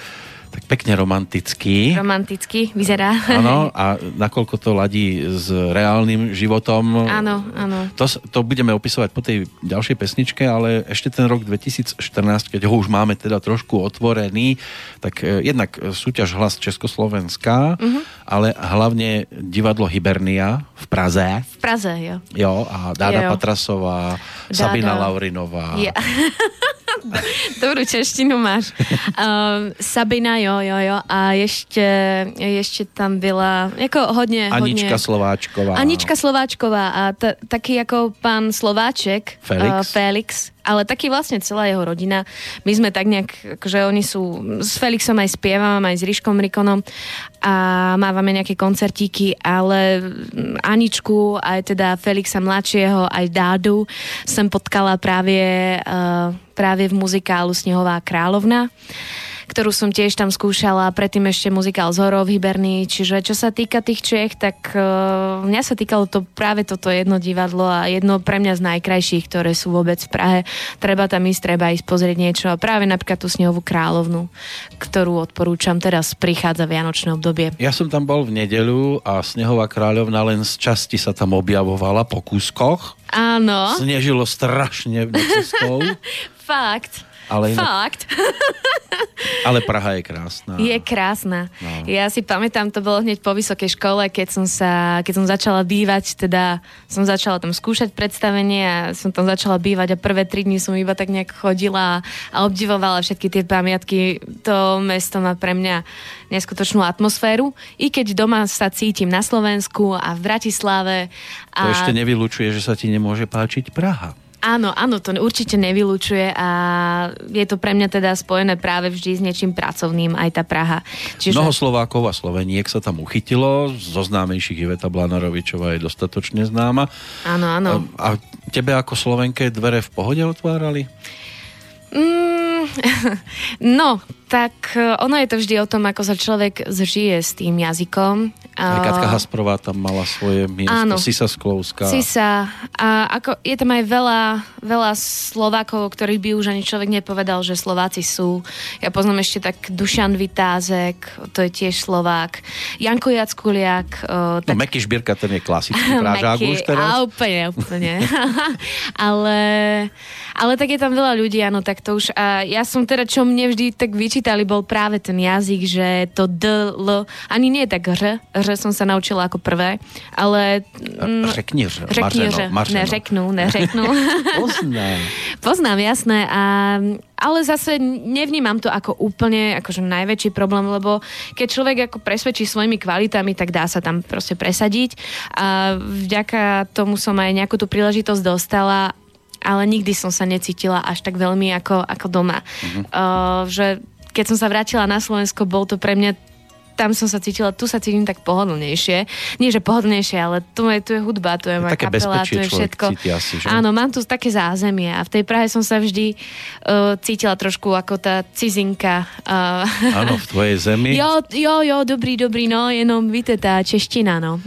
tak pekne romantický. Romanticky vyzerá. Áno, a nakoľko to ladí s reálnym životom. Áno, áno. To, to budeme opisovať po tej ďalšej pesničke, ale ešte ten rok 2014, keď ho už máme teda trošku otvorený, tak eh, jednak súťaž Hlas Československá, uh-huh. ale hlavne divadlo Hibernia v Praze. V Praze, jo. Jo, a Dáda Jo. Patrasová, Dáda. Sabina Laurinová. Ja. Dobrú češtinu máš. Um, Sabina, jo, jo, jo. A ještě, ještě tam byla jako hodně, Anička hodně... Slováčková. Anička Slováčková a t- taky jako pán Slováček. Felix. Uh, Felix. Ale taky vlastne celá jeho rodina. My sme tak nejak, že oni sú, s Felixom aj spievam, aj s Ríškom Rikonom a mávame nejaké koncertíky, ale Aničku, aj teda Felixa mladšieho, aj Dádu som potkala práve, uh, práve v muzikálu Snehová královna ktorú som tiež tam skúšala, predtým ešte muzikál z horov v Hibernii, čiže čo sa týka tých Čiech, tak uh, mňa sa týkalo to práve toto jedno divadlo a jedno pre mňa z najkrajších, ktoré sú vôbec v Prahe. Treba tam ísť, treba ísť pozrieť niečo a práve napríklad tú Snehovú královnu, ktorú odporúčam, teraz prichádza Vianočné obdobie. Ja som tam bol v nedeľu a Snehová kráľovna len z časti sa tam objavovala po kúskoch. Áno, Snežilo strašne cestou, fakt. ale, inak, Fakt. ale Praha je krásna. Je krásna. No. Ja si pamätám, to bolo hneď po vysokej škole, keď som sa, keď som začala bývať, teda som začala tam skúšať predstavenie a som tam začala bývať a prvé tri dni som iba tak nejak chodila a obdivovala všetky tie pamiatky. To mesto má pre mňa neskutočnú atmosféru. I keď doma sa cítim na Slovensku a v Bratislave. To A... ešte nevylučuje, že sa ti nemôže páčiť Praha. Áno, áno, to určite nevylučuje a je to pre mňa teda spojené práve vždy s niečím pracovným, aj tá Praha. Čiže... Mnoho Slovákov a Sloveniek sa tam uchytilo, zo známejších Iveta Blanarovičová je dostatočne známa. Áno, áno. A, a tebe ako Slovenke dvere v pohode otvárali? Mm, no, tak e, ono je to vždy o tom, ako sa človek zžije s tým jazykom. Aj Katka Hasprová tam mala svoje miesto, Áno. Sisa Sklovská. Sisa. A ako, je tam aj veľa, veľa Slovákov, ktorých by už ani človek nepovedal, že Slováci sú. Ja poznám ešte tak Dušan Vitázek, to je tiež Slovák. Janko Jackuliak. o, No tak Meky Šbírka, ten je klasický Pražák Meky, už teraz. A úplne, úplne. ale, ale tak je tam veľa ľudí, áno, tak to už. A ja som teda, čo mne vždy tak vyčítali, bol práve ten jazyk, že to D, L, ani nie tak R, R som sa naučila ako prvé, ale... mm, Řekni, že Řekni, Mařeno, že Mařeno. neřeknú, neřeknú. Poznám. Poznám, jasné. A, ale zase nevnímam to ako úplne akože najväčší problém, lebo keď človek ako presvedčí svojimi kvalitami, tak dá sa tam proste presadiť. A vďaka tomu som aj nejakú tú príležitosť dostala ale nikdy som sa necítila až tak veľmi ako, ako doma. Uh-huh. Uh, že keď som sa vrátila na Slovensko, bol to pre mňa tam som sa cítila, tu sa cítim tak pohodlnejšie. Nie, že pohodlnejšie, ale tu je, tu je hudba, tu je moja Také kapela, tu je všetko. asi, že? Áno, mám tu také zázemie a v tej Prahe som sa vždy uh, cítila trošku ako tá cizinka. Uh, Áno, v tvojej zemi. jo, jo, jo, dobrý, dobrý, no, jenom víte, tá čeština, no.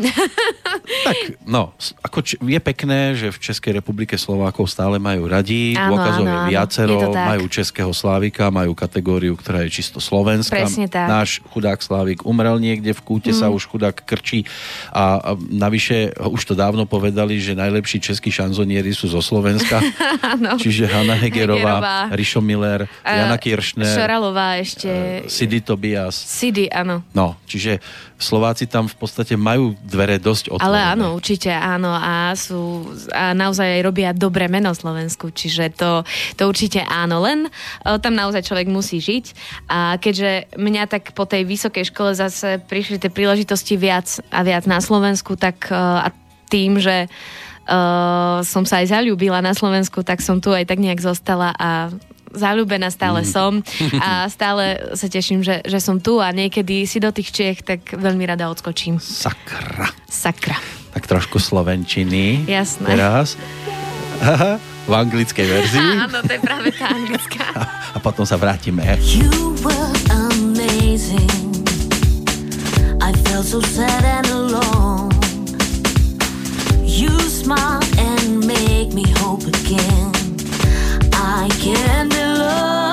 Tak, no, ako č- je pekné, že v Českej republike Slovákov stále majú radi, Áno, dôkazov áno, je viacero, Je majú českého Slávika, majú kategóriu, ktorá je čisto slovenská. Presne tak. Náš chudák Slávik umrel niekde v kúte, Mm. sa už chudák krčí a, a navyše už to dávno povedali, že najlepší českí šanzonieri sú zo Slovenska. Čiže Hanna Hegerová, Hegerová. Rišo Miller, Jana Kiršner, Šoralová ešte. Sidy Tobias. Sidy, áno. No, čiže Slováci tam v podstate majú dvere dosť otvorené. Ale áno, určite áno a sú a naozaj aj robia dobré meno Slovensku, čiže to, to určite áno, len e, tam naozaj človek musí žiť a keďže mňa tak po tej vysokej škole zase prišli tie príležitosti viac a viac na Slovensku, tak e, a tým, že uh, som sa aj zalúbila na Slovensku, tak som tu aj tak nejak zostala a zalúbená stále mm. som a stále sa teším, že, že som tu a niekedy si do tých Čiech tak veľmi rada odskočím. Sakra. Sakra. Tak trošku slovenčiny. Jasné. Teraz. v anglickej verzii. Áno, to je práve tá anglická. A, a potom sa vrátime. You were amazing. Felt so sad and alone. You smile and make me hope again. I can't alone.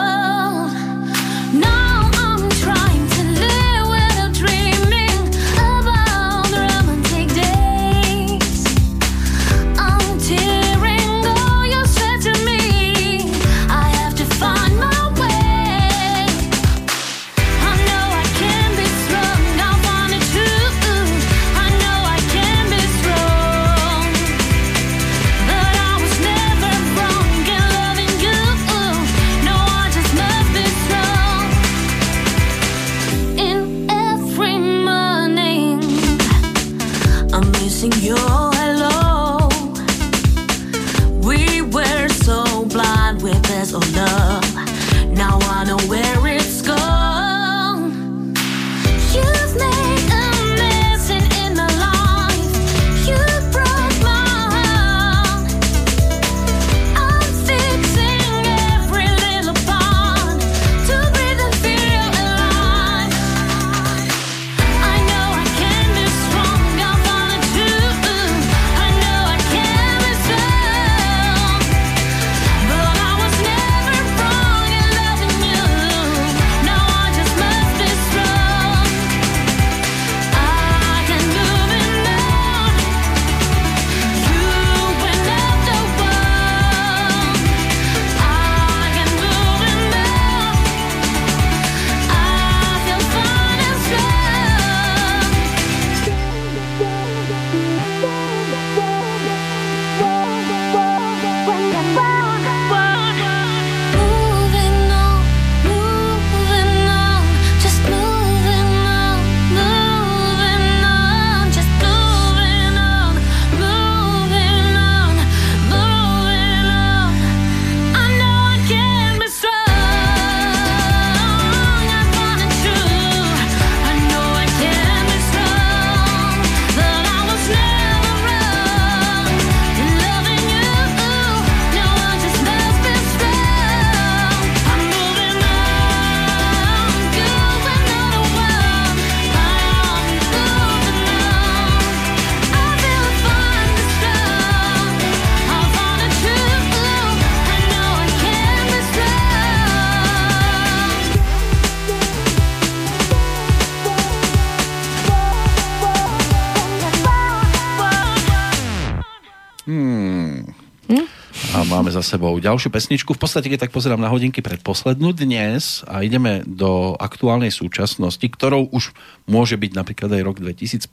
Sebou ďalšiu pesničku. V podstate, keď tak pozerám na hodinky predposlednú dnes a ideme do aktuálnej súčasnosti, ktorou už môže byť napríklad aj rok 2015,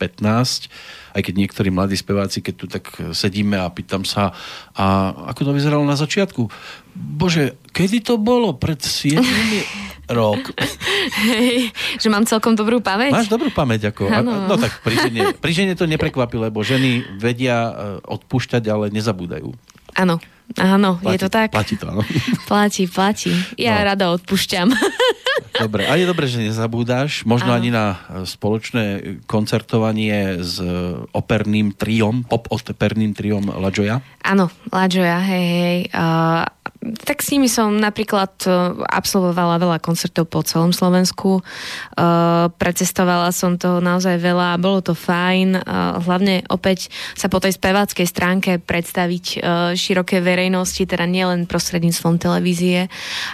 aj keď niektorí mladí speváci, keď tu tak sedíme a pýtam sa, a ako to vyzeralo na začiatku? Bože, kedy to bolo? Pred 7 rok. Hej, že mám celkom dobrú pamäť. Máš dobrú pamäť. Ako, a, Áno. no tak pri žene, pri žene to neprekvapí, lebo ženy vedia e, odpúšťať, ale nezabúdajú. Áno, áno, je to tak. Platí to, áno. Platí, platí. Ja No. rada odpúšťam. Dobre, a je dobré, že nezabúdaš. Možno Áno. ani na e, spoločné koncertovanie s e, operným triom, pop-operným triom La Joya. Áno, Lajoja, hej, hej. Uh, tak s nimi som napríklad uh, absolvovala veľa koncertov po celom Slovensku. Uh, precestovala som toho naozaj veľa, bolo to fajn. Uh, hlavne opäť sa po tej speváckej stránke predstaviť uh, širokej verejnosti, teda nielen prostredníctvom televízie,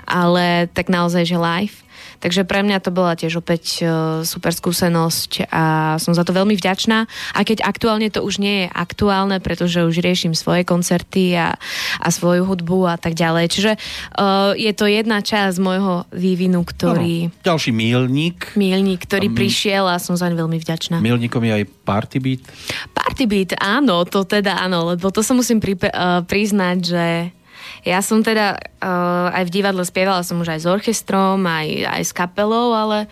ale tak naozaj, že live. Takže pre mňa to bola tiež opäť e, super skúsenosť a som za to veľmi vďačná. A keď aktuálne to už nie je aktuálne, pretože už riešim svoje koncerty a, a svoju hudbu a tak ďalej. Čiže uh, je to jedna časť môjho vývinu, ktorý... Áno. Ďalší mílnik. Milník, ktorý A my- prišiel a som zaň veľmi vďačná. Mílnikom je aj Party Beat. Party beat, áno, to teda áno, lebo to sa musím pri, uh, priznať, že ja som teda uh, aj v divadle spievala som už aj s orchestrom, aj, aj s kapelou, ale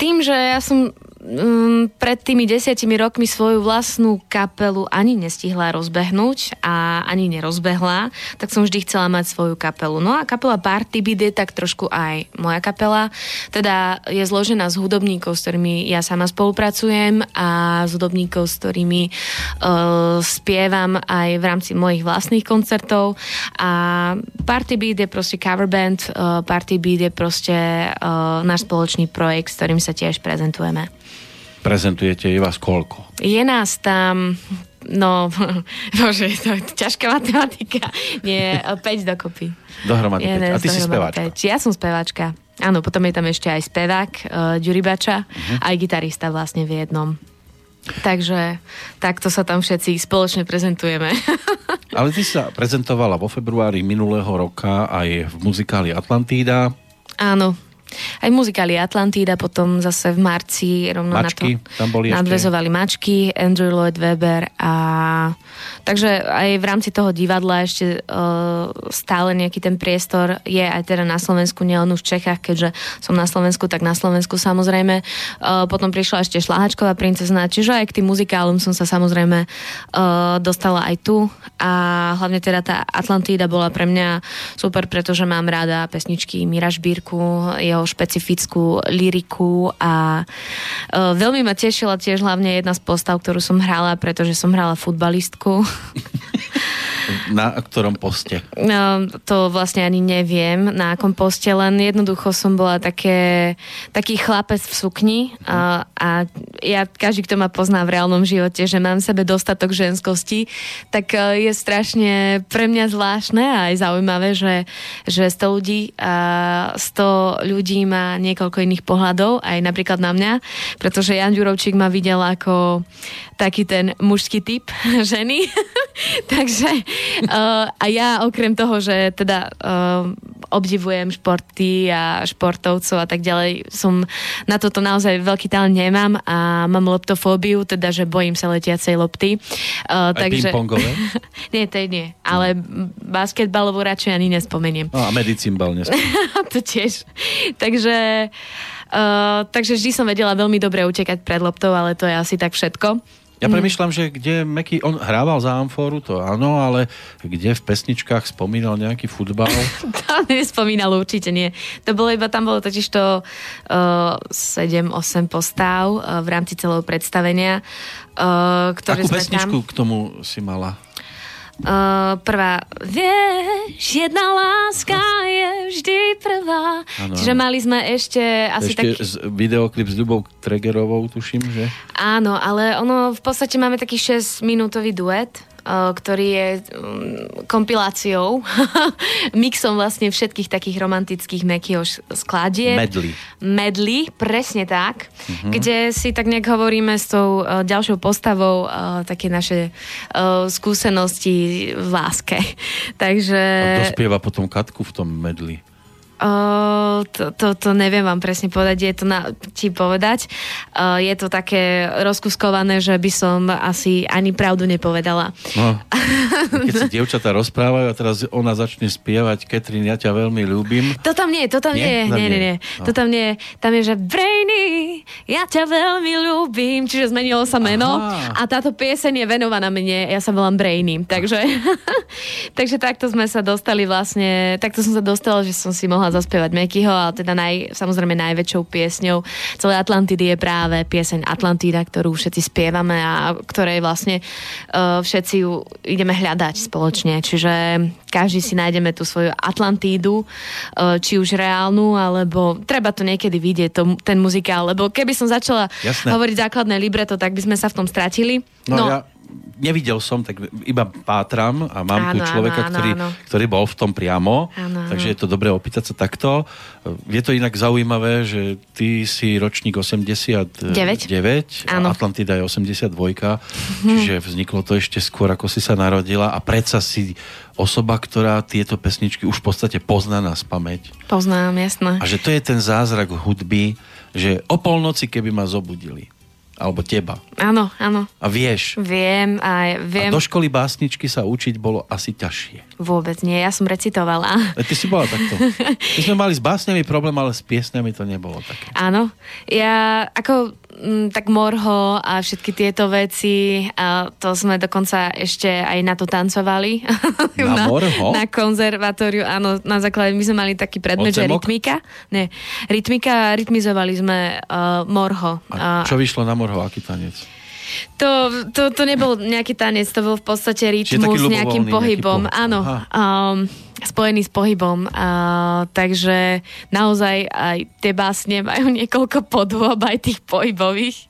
tým, že ja som um, pred tými desiatimi rokmi svoju vlastnú kapelu ani nestihla rozbehnúť a ani nerozbehla, tak som vždy chcela mať svoju kapelu. No a kapela Party Beat je tak trošku aj moja kapela. Teda je zložená z hudobníkov, s ktorými ja sama spolupracujem a z hudobníkov, s ktorými uh, spievam aj v rámci mojich vlastných koncertov. A Party Beat je proste cover band, uh, Party Beat je proste uh, náš spoločný projekt, s ktorým sa tiež prezentujeme prezentujete, je vás koľko? Je nás tam, no, bože, to je ťažká matematika. Nie, 5 dokopy. Dohromady 5. A ty si speváčka? 5. Ja som speváčka. Áno, potom je tam ešte aj spevák, uh, Ďuribača, uh-huh. aj gitarista vlastne v jednom. Takže takto sa tam všetci spoločne prezentujeme. Ale ty sa prezentovala vo februári minulého roka aj v muzikáli Atlantída. Áno, aj muzikály Atlantída, potom zase v marci rovno mačky, na to tam boli nadvezovali ešte. mačky, Andrew Lloyd Webber a takže aj v rámci toho divadla ešte uh, stále nejaký ten priestor je aj teda na Slovensku, nielen už v Čechách, keďže som na Slovensku, tak na Slovensku samozrejme. Uh, potom prišla ešte Šláhačková princezna, čiže aj k tým muzikálom som sa samozrejme uh, dostala aj tu a hlavne teda tá Atlantída bola pre mňa super, pretože mám rada pesničky Mira Šbírku, jeho špecifickú liriku a uh, veľmi ma tešila tiež hlavne jedna z postav, ktorú som hrala, pretože som hrala futbalistku. Na ktorom poste? No, to vlastne ani neviem, na akom poste, len jednoducho som bola také, taký chlapec v sukni a, a ja, každý, kto ma pozná v reálnom živote, že mám v sebe dostatok ženskosti, tak e, je strašne pre mňa zvláštne a aj zaujímavé, že, že 100 ľudí, a 100 ľudí má niekoľko iných pohľadov, aj napríklad na mňa, pretože Jan Ďurovčík ma videl ako taký ten mužský typ ženy. Takže uh, a ja okrem toho, že teda uh, obdivujem športy a športovcov a tak ďalej, som na toto naozaj veľký talent nemám a mám leptofóbiu, teda že bojím sa letiacej lopty. Uh, Aj takže... nie, to nie. Ale basketbalovú radšej ani nespomeniem. No, a medicimbal nespomeniem. to tiež. Takže Uh, takže vždy som vedela veľmi dobre utekať pred loptou, ale to je asi tak všetko. Ja mhm. premyšľam, že kde Meky, on hrával za Amforu, to áno, ale kde v pesničkách spomínal nejaký futbal? tam nespomínal určite nie. To bolo iba, tam bolo totiž to uh, 7-8 postav uh, v rámci celého predstavenia. Uh, ktoré Akú pesničku tam... k tomu si mala? Uh, prvá, vieš, jedna láska je vždy prvá. Ano, Čiže mali sme ešte asi ešte taký... Videoklip s Ľubou Tregerovou, tuším, že? Áno, ale ono v podstate máme taký 6-minútový duet Eh, ktorý je mm, kompiláciou, mixom vlastne všetkých takých romantických Mekio skladieb. Medley. Medley, presne tak, uh-huh. kde si tak nejak hovoríme s tou uh, ďalšou postavou uh, také naše skúsenosti v láske. Takže... A dospieva potom Katku v tom medli? Uh, to, to, to neviem vám presne povedať, je to na, ti povedať. Uh, je to také rozkuskované, že by som asi ani pravdu nepovedala. No, keď si dievčatá rozprávajú a teraz ona začne spievať Ketrin, ja ťa veľmi ľúbim. To tam nie, to tam nie, nie, nie, nie, nie. No. To tam nie, tam je, že Brainy, ja ťa veľmi ľúbim, čiže zmenilo sa meno Aha. a táto pieseň je venovaná mne, ja sa volám Brainy, takže, takže takto sme sa dostali vlastne, takto som sa dostala, že som si mohla zaspievať Mekyho, ale teda naj, samozrejme najväčšou piesňou celej Atlantidy je práve pieseň Atlantida, ktorú všetci spievame a ktorej vlastne uh, všetci ju ideme hľadať spoločne. Čiže každý si nájdeme tú svoju Atlantídu, uh, či už reálnu, alebo treba to niekedy vidieť, to, ten muzikál, lebo keby som začala Jasné. hovoriť základné libreto, tak by sme sa v tom stratili. No, no ja nevidel som, tak iba pátram a mám áno, tu človeka, áno, ktorý, áno. ktorý bol v tom priamo, áno, takže je to dobré opýtať sa takto. Je to inak zaujímavé, že ty si ročník 89 9, a Atlantida je 82, hm. čiže vzniklo to ešte skôr, ako si sa narodila a predsa si osoba, ktorá tieto pesničky už v podstate pozná na spameť. Poznám, jasné. A že to je ten zázrak hudby, že o polnoci, keby ma zobudili, alebo teba. Áno, áno. A vieš. Viem, a viem. A do školy básničky sa učiť bolo asi ťažšie. Vôbec nie, ja som recitovala. A ty si bola takto. My sme mali s básňami problém, ale s piesňami to nebolo také. Áno. Ja, ako tak morho a všetky tieto veci, a to sme dokonca ešte aj na to tancovali. Na morho? Na konzervatóriu, áno, na základe, my sme mali taký predmet, že Odzemok? rytmika. Ne, rytmika, rytmizovali sme uh, morho. A čo vyšlo na morho, aký tanec? To, to, to nebol nejaký tanec, to bol v podstate rytmus s nejakým pohybom. nejaký. Áno, Aha. um, spojený s pohybom. Uh, takže naozaj aj tie básne majú niekoľko podôb, aj tých pohybových.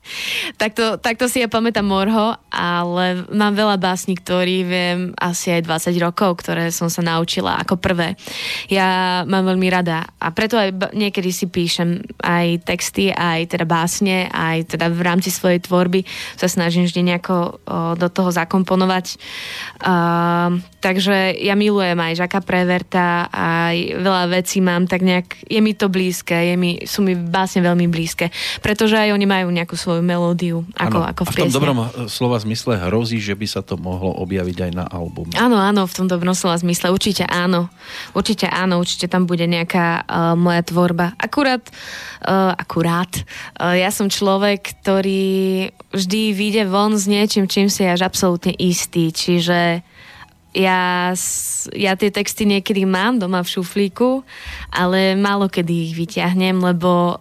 Takto, takto si ja pamätám Morho, ale mám veľa básní, ktorých viem asi aj 20 rokov, ktoré som sa naučila ako prvé. Ja mám veľmi rada a preto aj niekedy si píšem aj texty, aj teda básne, aj teda v rámci svojej tvorby sa snažím vždy nejako o, do toho zakomponovať. Uh, takže ja milujem aj Žaka Preverta, aj veľa vecí mám tak nejak, je mi to blízke, je mi, sú mi básne veľmi blízke, pretože aj oni majú nejakú svoju melódiu, ako, Áno. ako v a v tom dobrom eh, slova zmysle hrozí, že by sa to mohlo objaviť aj na album. Áno, áno, v tom dobrom slova zmysle, určite áno. Určite áno, určite tam bude nejaká uh, moja tvorba. Akurát, uh, akurát, uh, ja som človek, ktorý vždy vyjde von s niečím, čím si až absolútne istý, čiže ja, ja tie texty niekedy mám doma v šuflíku, ale málo kedy ich vyťahnem, lebo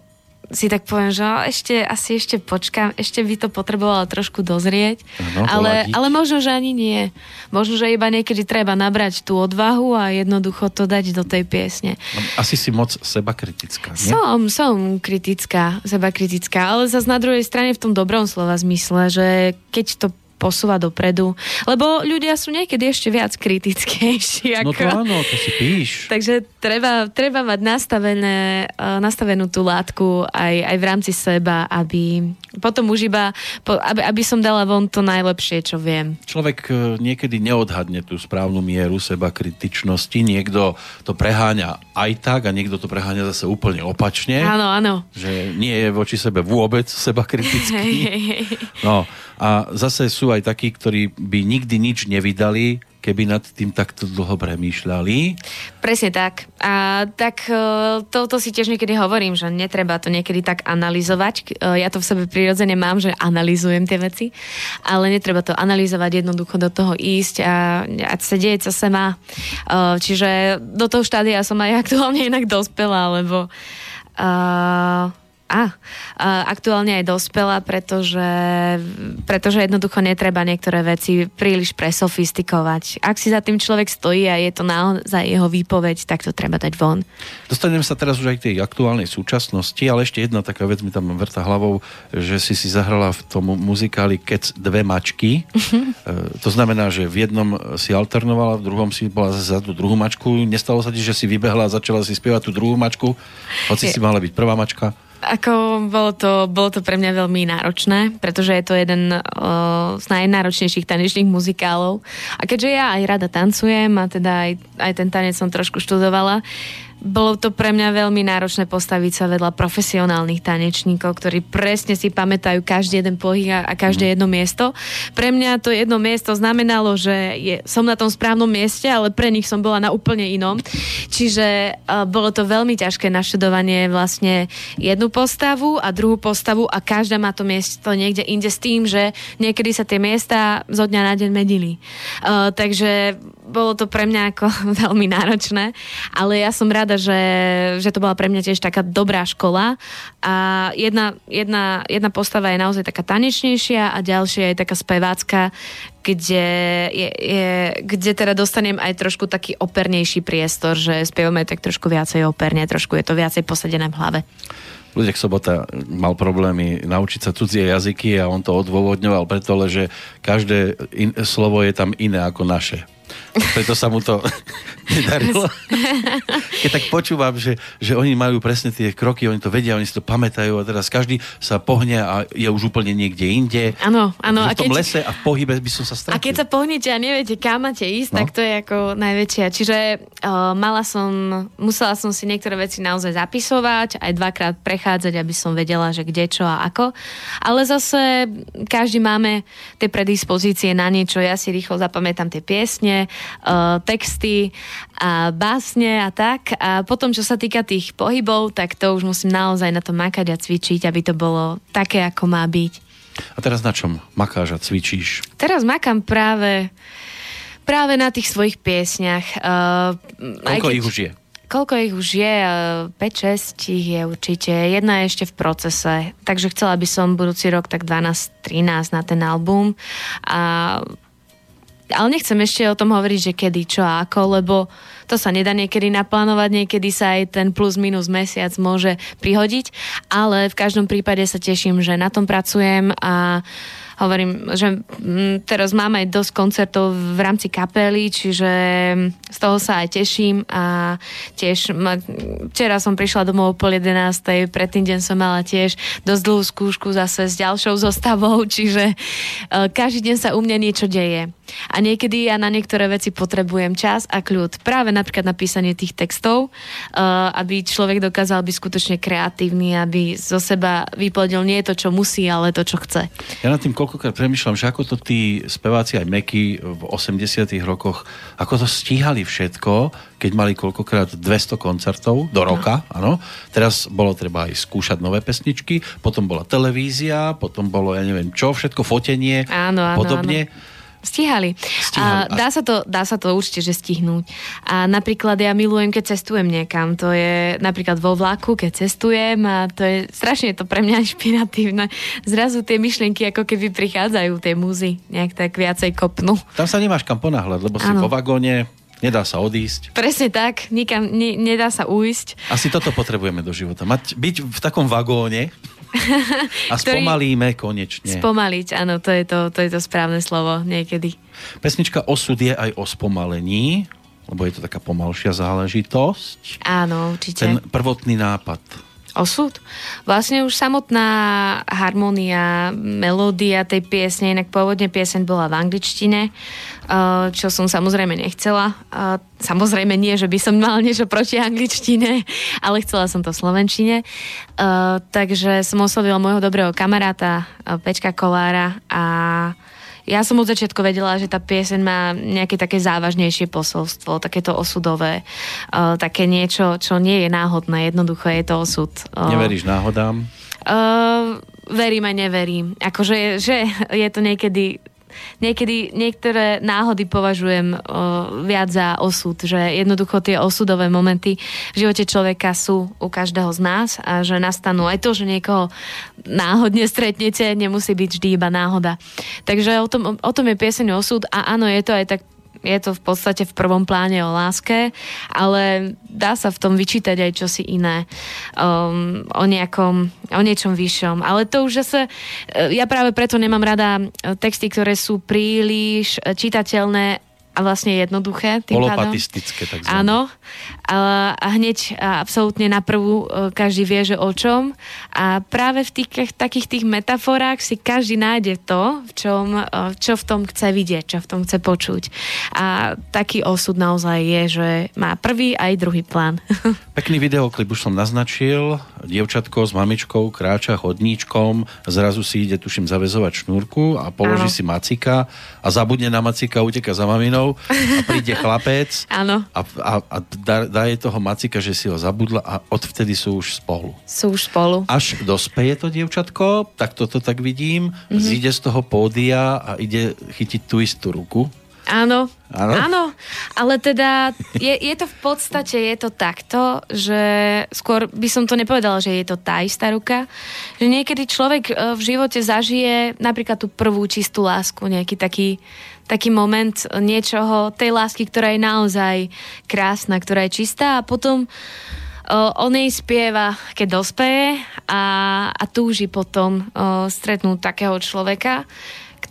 si tak poviem, že "O, ešte, asi ešte počkám, ešte by to potrebovalo trošku dozrieť, Áno, ale, ale možno, že ani nie. Možno, že iba niekedy treba nabrať tú odvahu a jednoducho to dať do tej piesne. No, Asi si moc seba kritická, nie? Som, som kritická, seba kritická, ale zase na druhej strane v tom dobrom slova zmysle, že keď to posúva dopredu, lebo ľudia sú niekedy ešte viac kritickejší. No Ako... to áno, to si píš. Takže treba, treba mať nastavené, uh, nastavenú tú látku aj, aj v rámci seba, aby potom už iba, aby, aby som dala von to najlepšie, čo viem. Človek e, niekedy neodhadne tú správnu mieru seba kritičnosti, niekto to preháňa aj tak a niekto to preháňa zase úplne opačne. Áno, áno. Že nie je voči sebe vôbec seba kritický. No a zase sú aj takí, ktorí by nikdy nič nevydali, keby nad tým takto dlho premýšľali. Presne tak. A tak e, toto si tiež niekedy hovorím, že netreba to niekedy tak analyzovať. E, Ja to v sebe prirodzene mám, že analýzujem tie veci, ale netreba to analyzovať, jednoducho do toho ísť a, a sedieť, co sa má. Čiže do toho štádia som aj aktuálne inak dospela, lebo uh, a, aktuálne aj dospela, pretože, pretože jednoducho netreba niektoré veci príliš presofistikovať. Ak si za tým človek stojí a je to naozaj jeho výpoveď, tak to treba dať von. Dostaneme sa teraz už aj k tej aktuálnej súčasnosti, ale ešte jedna taká vec mi tam vrta hlavou, že si si zahrala v tom muzikáli Kec dve mačky. E, to znamená, že v jednom si alternovala, v druhom si bola za tú druhú mačku. Nestalo sa ti, že si vybehla a začala si spievať tú druhú mačku, hoci Je- si mala byť prvá mačka? Ako bolo to, bolo to pre mňa veľmi náročné, pretože je to jeden uh, z najnáročnejších tanečných muzikálov. A keďže ja aj rada tancujem a teda aj, aj ten tanec som trošku študovala, bolo to pre mňa veľmi náročné postaviť sa vedľa profesionálnych tanečníkov, ktorí presne si pamätajú každý jeden pohyb a a každé jedno miesto. Pre mňa to jedno miesto znamenalo, že je, som na tom správnom mieste, ale pre nich som bola na úplne inom. Čiže uh, bolo to veľmi ťažké naštudovanie vlastne jednu postavu a druhú postavu a každá má to miesto niekde inde s tým, že niekedy sa tie miesta zo dňa na deň medili. Uh, takže bolo to pre mňa ako veľmi náročné, ale ja som rada, že, že to bola pre mňa tiež taká dobrá škola a jedna, jedna, jedna postava je naozaj taká tanečnejšia a ďalšia je taká spevácka, kde, je, je, kde teda dostanem aj trošku taký opernejší priestor, že spievame tak trošku viacej operne, trošku je to viacej posadené v hlave. Ľudek Sobota mal problémy naučiť sa cudzie jazyky a on to odôvodňoval preto, že každé in, slovo je tam iné ako naše. Preto sa mu to nedarilo. Keď tak počúvam, že, že oni majú presne tie kroky, oni to vedia, oni si to pamätajú a teraz každý sa pohne a je už úplne niekde inde. Áno, áno. V tom keď- lese a v pohybe by som sa stratil. A keď sa pohnete a neviete, kam máte ísť, No. tak to je ako najväčšia. Čiže uh, mala som, musela som si niektoré veci naozaj zapisovať, aj dvakrát prechádzať, aby som vedela, že kde, čo a ako. Ale zase každý máme tie predispozície na niečo. Ja si rýchlo zapamätám tie piesne texty a básne a tak. A potom, čo sa týka tých pohybov, tak to už musím naozaj na to makať a cvičiť, aby to bolo také, ako má byť. A teraz na čom makáš a cvičíš? Teraz makám práve práve na tých svojich piesňach. Uh, Koľko keď... ich už je? Koľko ich už je? 5-6 ich je určite. Jedna je ešte v procese. Takže chcela by som budúci rok tak 12-13 na ten album. A ale nechcem ešte o tom hovoriť, že kedy, čo a ako, lebo to sa nedá niekedy naplánovať, niekedy sa aj ten plus minus mesiac môže prihodiť, ale v každom prípade sa teším, že na tom pracujem a hovorím, že mm, teraz máme aj dosť koncertov v rámci kapely, čiže z toho sa aj teším a tiež ma, včera som prišla domov o pol jedenástej, predtým deň som mala tiež dosť dlhú skúšku zase s ďalšou zostavou, čiže uh, každý deň sa u mňa niečo deje. A niekedy ja na niektoré veci potrebujem čas a kľud. Práve napríklad na písanie tých textov, uh, aby človek dokázal byť skutočne kreatívny, aby zo seba vyplodil nie to, čo musí, ale to, čo chce. Ja nad tým koľkokrát premyšľam, že ako to tí speváci aj Meky v 80 rokoch, ako to stíhali všetko, keď mali koľkokrát 200 koncertov do roka, áno. Teraz bolo treba aj skúšať nové pesničky, potom bola televízia, potom bolo, ja neviem čo, všetko fotenie, áno, áno, podobne. Áno. Stíhali. Stíhali. A dá, sa to, dá sa to určite, že stihnúť. A napríklad ja milujem, keď cestujem niekam. To je napríklad vo vlaku, keď cestujem a to je strašne to pre mňa inšpiratívne. Zrazu tie myšlienky ako keby prichádzajú, tie múzy, nejak tak viacej kopnú. Tam sa nemáš kam ponáhľať, lebo si ano. vo vagóne, Nedá sa odísť. Presne tak, nikam ne, nedá sa ujsť. Asi toto potrebujeme do života. Mať, byť v takom vagóne, A spomalíme konečne. Spomaliť, áno, to je to, to je to správne slovo niekedy. Pesnička Osud je aj o spomalení, lebo je to taká pomalšia záležitosť. Áno, určite. Ten prvotný nápad osud. Vlastne už samotná harmonia, melódia tej piesne, inak pôvodne pieseň bola v angličtine, čo som samozrejme nechcela. Eh, samozrejme nie, že by som mala niečo proti angličtine, ale chcela som to v slovenčine. Eh, takže som oslovila môjho dobrého kamaráta Pečka Kolára a ja som od začiatku vedela, že tá pieseň má nejaké také závažnejšie posolstvo, takéto osudové, uh, také niečo, čo nie je náhodné, jednoducho je to osud. Uh, Neveríš náhodám? Uh, verím aj neverím. Akože, že je to niekedy niekedy niektoré náhody považujem o, viac za osud, že jednoducho tie osudové momenty v živote človeka sú u každého z nás a že nastanú aj to, že niekoho náhodne stretnete, nemusí byť vždy iba náhoda. Takže o tom, o tom je pieseň osud a áno, je to aj tak je to v podstate v prvom pláne o láske, ale dá sa v tom vyčítať aj čosi iné. Um, o nejakom, o niečom vyššom. Ale to už zase, uh, ja práve preto nemám rada uh, texty, ktoré sú príliš uh, čitateľné a vlastne jednoduché. Tým Polopatistické, tak Áno. A, a hneď a absolútne na prvú e, každý vie, že o čom. A práve v tých, takých tých metaforách si každý nájde to, v čom, e, čo v tom chce vidieť, čo v tom chce počuť. A taký osud naozaj je, že má prvý aj druhý plán. Pekný videoklip už som naznačil. Dievčatko s mamičkou kráča chodníčkom, zrazu si ide, tuším, zavezovať šnúrku a položí Áno. si macika a zabudne na macika, uteka za maminou a príde chlapec Áno. a, a, a dá, dá jej toho macika, že si ho zabudla a odvtedy sú už spolu. Sú už spolu. Až dospeje to dievčatko, tak toto tak vidím, mm-hmm. zíde z toho pódia a ide chytiť tú istú ruku Áno, áno, áno, ale teda je, je to v podstate, je to takto, že skôr by som to nepovedala, že je to tá istá ruka, že niekedy človek e, v živote zažije napríklad tú prvú čistú lásku, nejaký taký, taký moment niečoho, tej lásky, ktorá je naozaj krásna, ktorá je čistá a potom Uh, on jej spieva, keď dospeje a, a túži potom uh, stretnúť takého človeka,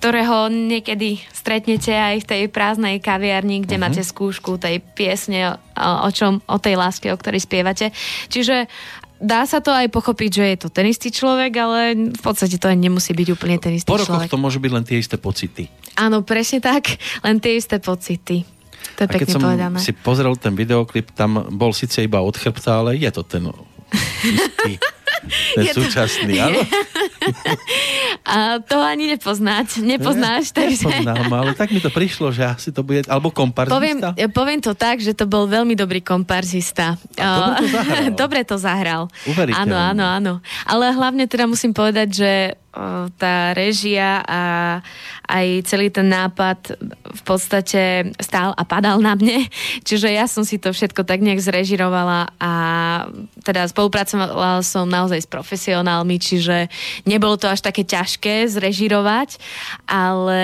ktorého niekedy stretnete aj v tej prázdnej kaviarni, kde uh-huh. máte skúšku tej piesne, o, o čom, o tej láske, o ktorej spievate. Čiže dá sa to aj pochopiť, že je to ten istý človek, ale v podstate to aj nemusí byť úplne ten istý po človek. to môžu byť len tie isté pocity. Áno, presne tak, len tie isté pocity. To je A keď som povedané. si pozrel ten videoklip, tam bol síce iba od chrbta, ale je to ten istý, ten je súčasný, to, áno? A to ani nepoznáť, nepoznáš, ne, takže... Nepoznám, ale tak mi to prišlo, že asi to bude, alebo komparzista. Poviem, poviem to tak, že to bol veľmi dobrý komparzista. A dobre to zahral. dobre to zahral. Áno, áno, áno. Ale hlavne teda musím povedať, že tá režia a aj celý ten nápad v podstate stál a padal na mne. Čiže ja som si to všetko tak nejak zrežirovala a teda spolupracovala som naozaj s profesionálmi, čiže nebolo to až také ťažké zrežirovať, ale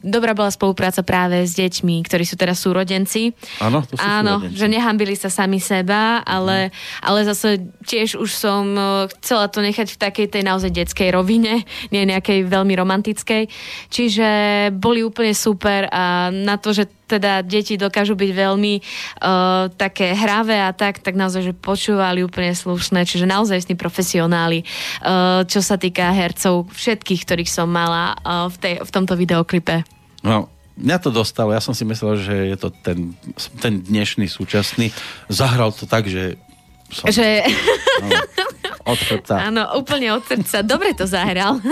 dobrá bola spolupráca práve s deťmi, ktorí sú teraz súrodenci. Áno, to sú Áno, súrodenci. že nehambili sa sami seba, ale, ale zase tiež už som chcela to nechať v takej tej naozaj detskej rovine, nie nejakej veľmi romantickej. Čiže boli úplne super a na to, že teda deti dokážu byť veľmi uh, také hravé a tak, tak naozaj, že počúvali úplne slušné, čiže naozaj s profesionáli, uh, čo sa týka hercov, všetkých, ktorých som mala uh, v, tej, v tomto videoklipe. No, mňa to dostalo, ja som si myslel, že je to ten, ten dnešný súčasný. Zahral to tak, že som... Že... No, od srdca. Áno, úplne od srdca. Dobre to zahral.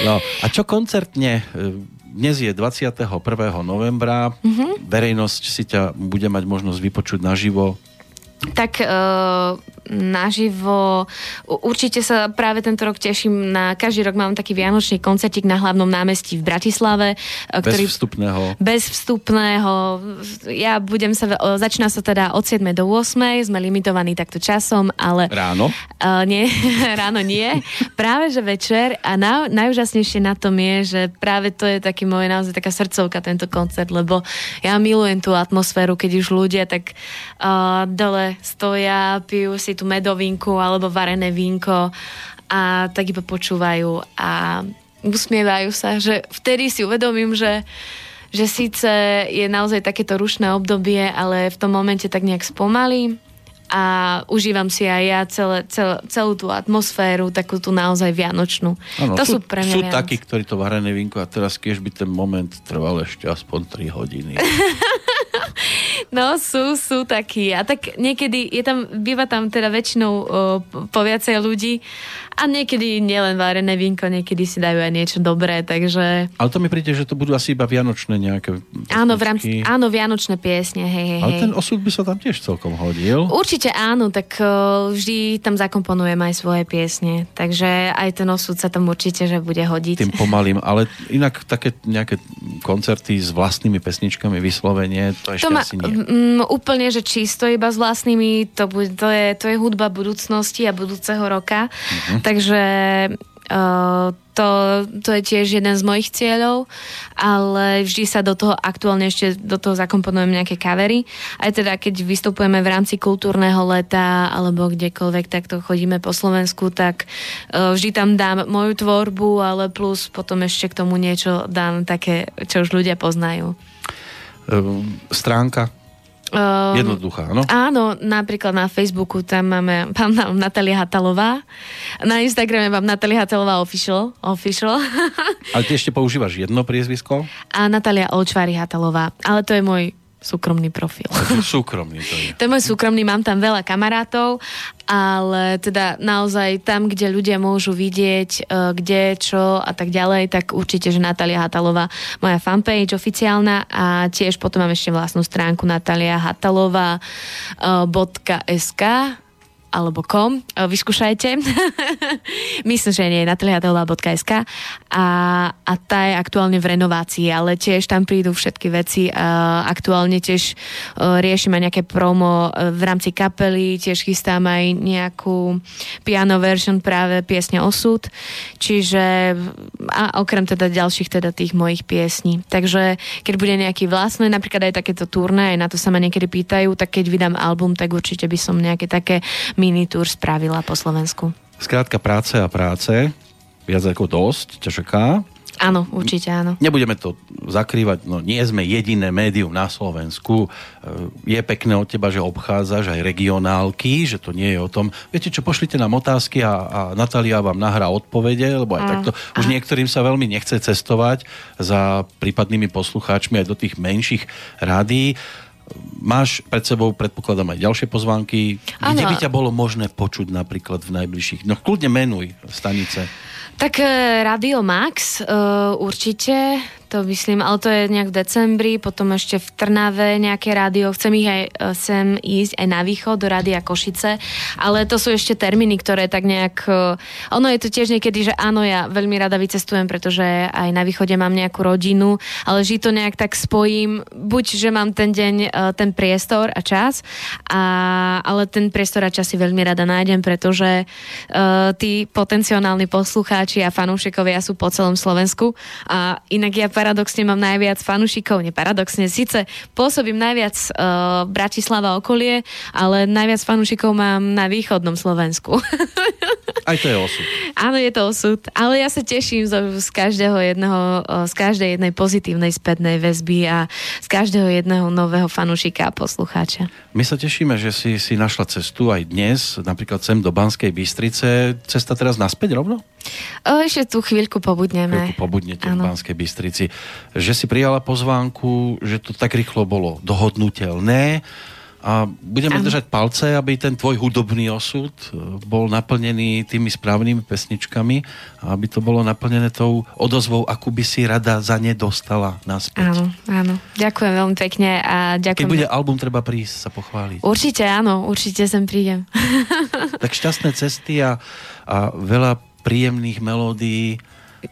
No, a čo koncertne? Dnes je 21. novembra. Mhm. Mm-hmm. Verejnosť si ťa bude mať možnosť vypočuť naživo. Tak uh, naživo. Určite sa práve tento rok teším na... Každý rok mám taký vianočný koncertík na hlavnom námestí v Bratislave. e, Ktorý, bez vstupného. Bez vstupného. Ja budem sa... Začína sa teda od 7. do 8. Sme limitovaní takto časom, ale... Ráno? Uh, nie, ráno nie. Práve, že večer. A na, najúžasnejšie na tom je, že práve to je taký môj naozaj taká srdcovka tento koncert, lebo ja milujem tú atmosféru, keď už ľudia tak uh, dole stoja, pijú si tú medovinku alebo varené vínko a tak iba počúvajú a usmievajú sa, že vtedy si uvedomím, že že síce je naozaj takéto rušné obdobie, ale v tom momente tak nejak spomalí a užívam si aj ja celé, celé, celú tú atmosféru, takú tú naozaj vianočnú. Ano, to sú, sú pre mňa Sú Vianoce. takí, ktorí to varené vínko a teraz keď by ten moment trval ešte aspoň 3 hodiny. No, sú, sú takí. A tak niekedy je tam, býva tam teda väčšinou o, po viacej ľudí a niekedy nielen varené vínko, niekedy si dajú aj niečo dobré, takže... Ale to mi príde, že to budú asi iba vianočné nejaké... Áno, v rámci, áno, vianočné piesne, hej, hej, Ale ten osud by sa tam tiež celkom hodil. Určite áno, tak uh, vždy tam zakomponujem aj svoje piesne, takže aj ten osud sa tam určite, že bude hodiť. Tým pomalým, ale inak také nejaké koncerty s vlastnými pesničkami vyslovenie, to ešte To má asi nie. mm, úplne, že čisto iba s vlastnými, to, bu- to, je, to je hudba budúcnosti a budúceho roka. Mhm. Takže to, to je tiež jeden z mojich cieľov, ale vždy sa do toho aktuálne ešte do toho zakomponujem nejaké kavery. Aj teda, keď vystupujeme v rámci kultúrneho leta alebo kdekoľvek takto chodíme po Slovensku, tak uh, vždy tam dám moju tvorbu, ale plus potom ešte k tomu niečo dám také, čo už ľudia poznajú. Ehm, stránka, Um, jednoduchá, no? Áno, napríklad na Facebooku tam máme pán nám Natalia Hatalová. Na Instagrame mám Natalia Hatalová official. official. Ale ty ešte používaš jedno priezvisko? a Natalia Olčvári Hatalová. Ale to je môj súkromný profil. Súkromný to je. To je môj súkromný, mám tam veľa kamarátov, ale teda naozaj tam, kde ľudia môžu vidieť, e, kde, čo a tak ďalej, tak určite, že Natalia Hatalová, moja fanpage oficiálna a tiež potom mám ešte vlastnú stránku nataliahatalová.sk alebo kom, e, vyskúšajte. Myslím, že nie, nataliahatalová.sk a, a tá je aktuálne v renovácii, ale tiež tam prídu všetky veci a aktuálne tiež e, riešim aj nejaké promo v rámci kapely, tiež chystám aj nejakú piano version práve piesne Osud, čiže a okrem teda ďalších teda tých mojich piesní. Takže keď bude nejaký vlastný, napríklad aj takéto turné, na to sa ma niekedy pýtajú, tak keď vydám album, tak určite by som nejaké také mini tour spravila po Slovensku. Skrátka práce a práce, viac ako dosť, ťa čaká. Áno, určite áno. Nebudeme to zakrývať, no nie sme jediné médium na Slovensku. E, Je pekné od teba, že obchádzaš aj regionálky, že to nie je o tom. Viete čo, pošlite nám otázky a, a Natália vám nahrá odpovede, lebo aj Mm, takto už niektorým sa veľmi nechce cestovať za prípadnými poslucháčmi aj do tých menších rádií. Máš pred sebou, predpokladám, aj ďalšie pozvánky, kde Áno. by ťa bolo možné počuť napríklad v najbližších. No kľudne menuj stanice. Tak Radio Max uh, určite, to myslím, ale to je nejak v decembri, potom ešte v Trnave nejaké rádio, chcem ich aj sem ísť aj na východ do rádia Košice, ale to sú ešte termíny, ktoré tak nejak, ono je to tiež niekedy, že áno, ja veľmi rada vycestujem, pretože aj na východe mám nejakú rodinu, ale že to nejak tak spojím, buď, že mám ten deň ten priestor a čas, a, ale ten priestor a čas si veľmi rada nájdem, pretože uh, tí potenciálni poslucháči a fanúšikovia sú po celom Slovensku a inak ja paradoxne mám najviac fanúšikov, neparadoxne, síce pôsobím najviac uh, Bratislava okolie, ale najviac fanúšikov mám na východnom Slovensku. Aj to je osud. Áno, je to osud, ale ja sa teším z, z každého jedného, uh, z každej jednej pozitívnej spätnej väzby a z každého jedného nového fanúšika a poslucháča. My sa tešíme, že si, si našla cestu aj dnes, napríklad sem do Banskej Bystrice. Cesta teraz naspäť rovno? O, ešte tu chvíľku pobudneme. Chvíľku pobudnete ano. v Banskej Bystrici. Že si prijala pozvánku, že to tak rýchlo bolo dohodnutelné a budeme ano. držať palce, aby ten tvoj hudobný osud e, bol naplnený tými správnymi pesničkami a aby to bolo naplnené tou odozvou, akú by si rada za ne dostala naspäť. Áno, áno. Ďakujem veľmi pekne a ďakujem. Keď bude album, treba prísť sa pochváliť. Určite áno, určite sem prídem. tak šťastné cesty a, a veľa príjemných melódií.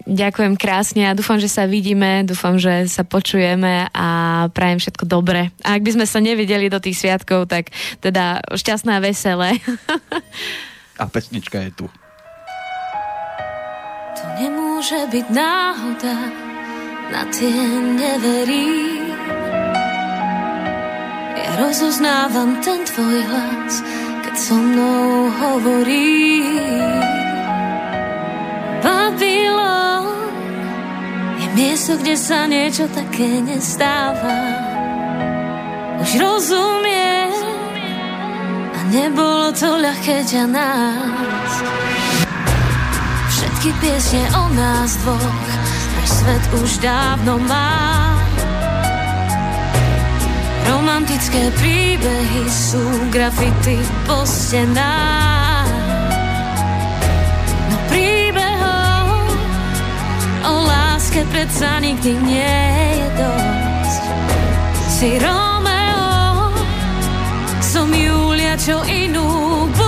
Ďakujem krásne a dúfam, že sa vidíme, dúfam, že sa počujeme a prajem všetko dobre. A ak by sme sa nevideli do tých sviatkov, tak teda šťastná a veselé. a pesnička je tu. To nemôže byť náhoda, na tie neverím. Ja rozoznávam ten tvoj hlas, keď so mnou hovoríš. Babylon je miesto, kde sa niečo také nestáva. Už rozumiem a nebolo to ľahké ťa nás. Všetky piesne o nás dvoch náš svet už dávno má. Romantické príbehy sú grafity po stenách. Láske predsa nikdy nie je dosť. Si Romeo, som Julia, čo inú teba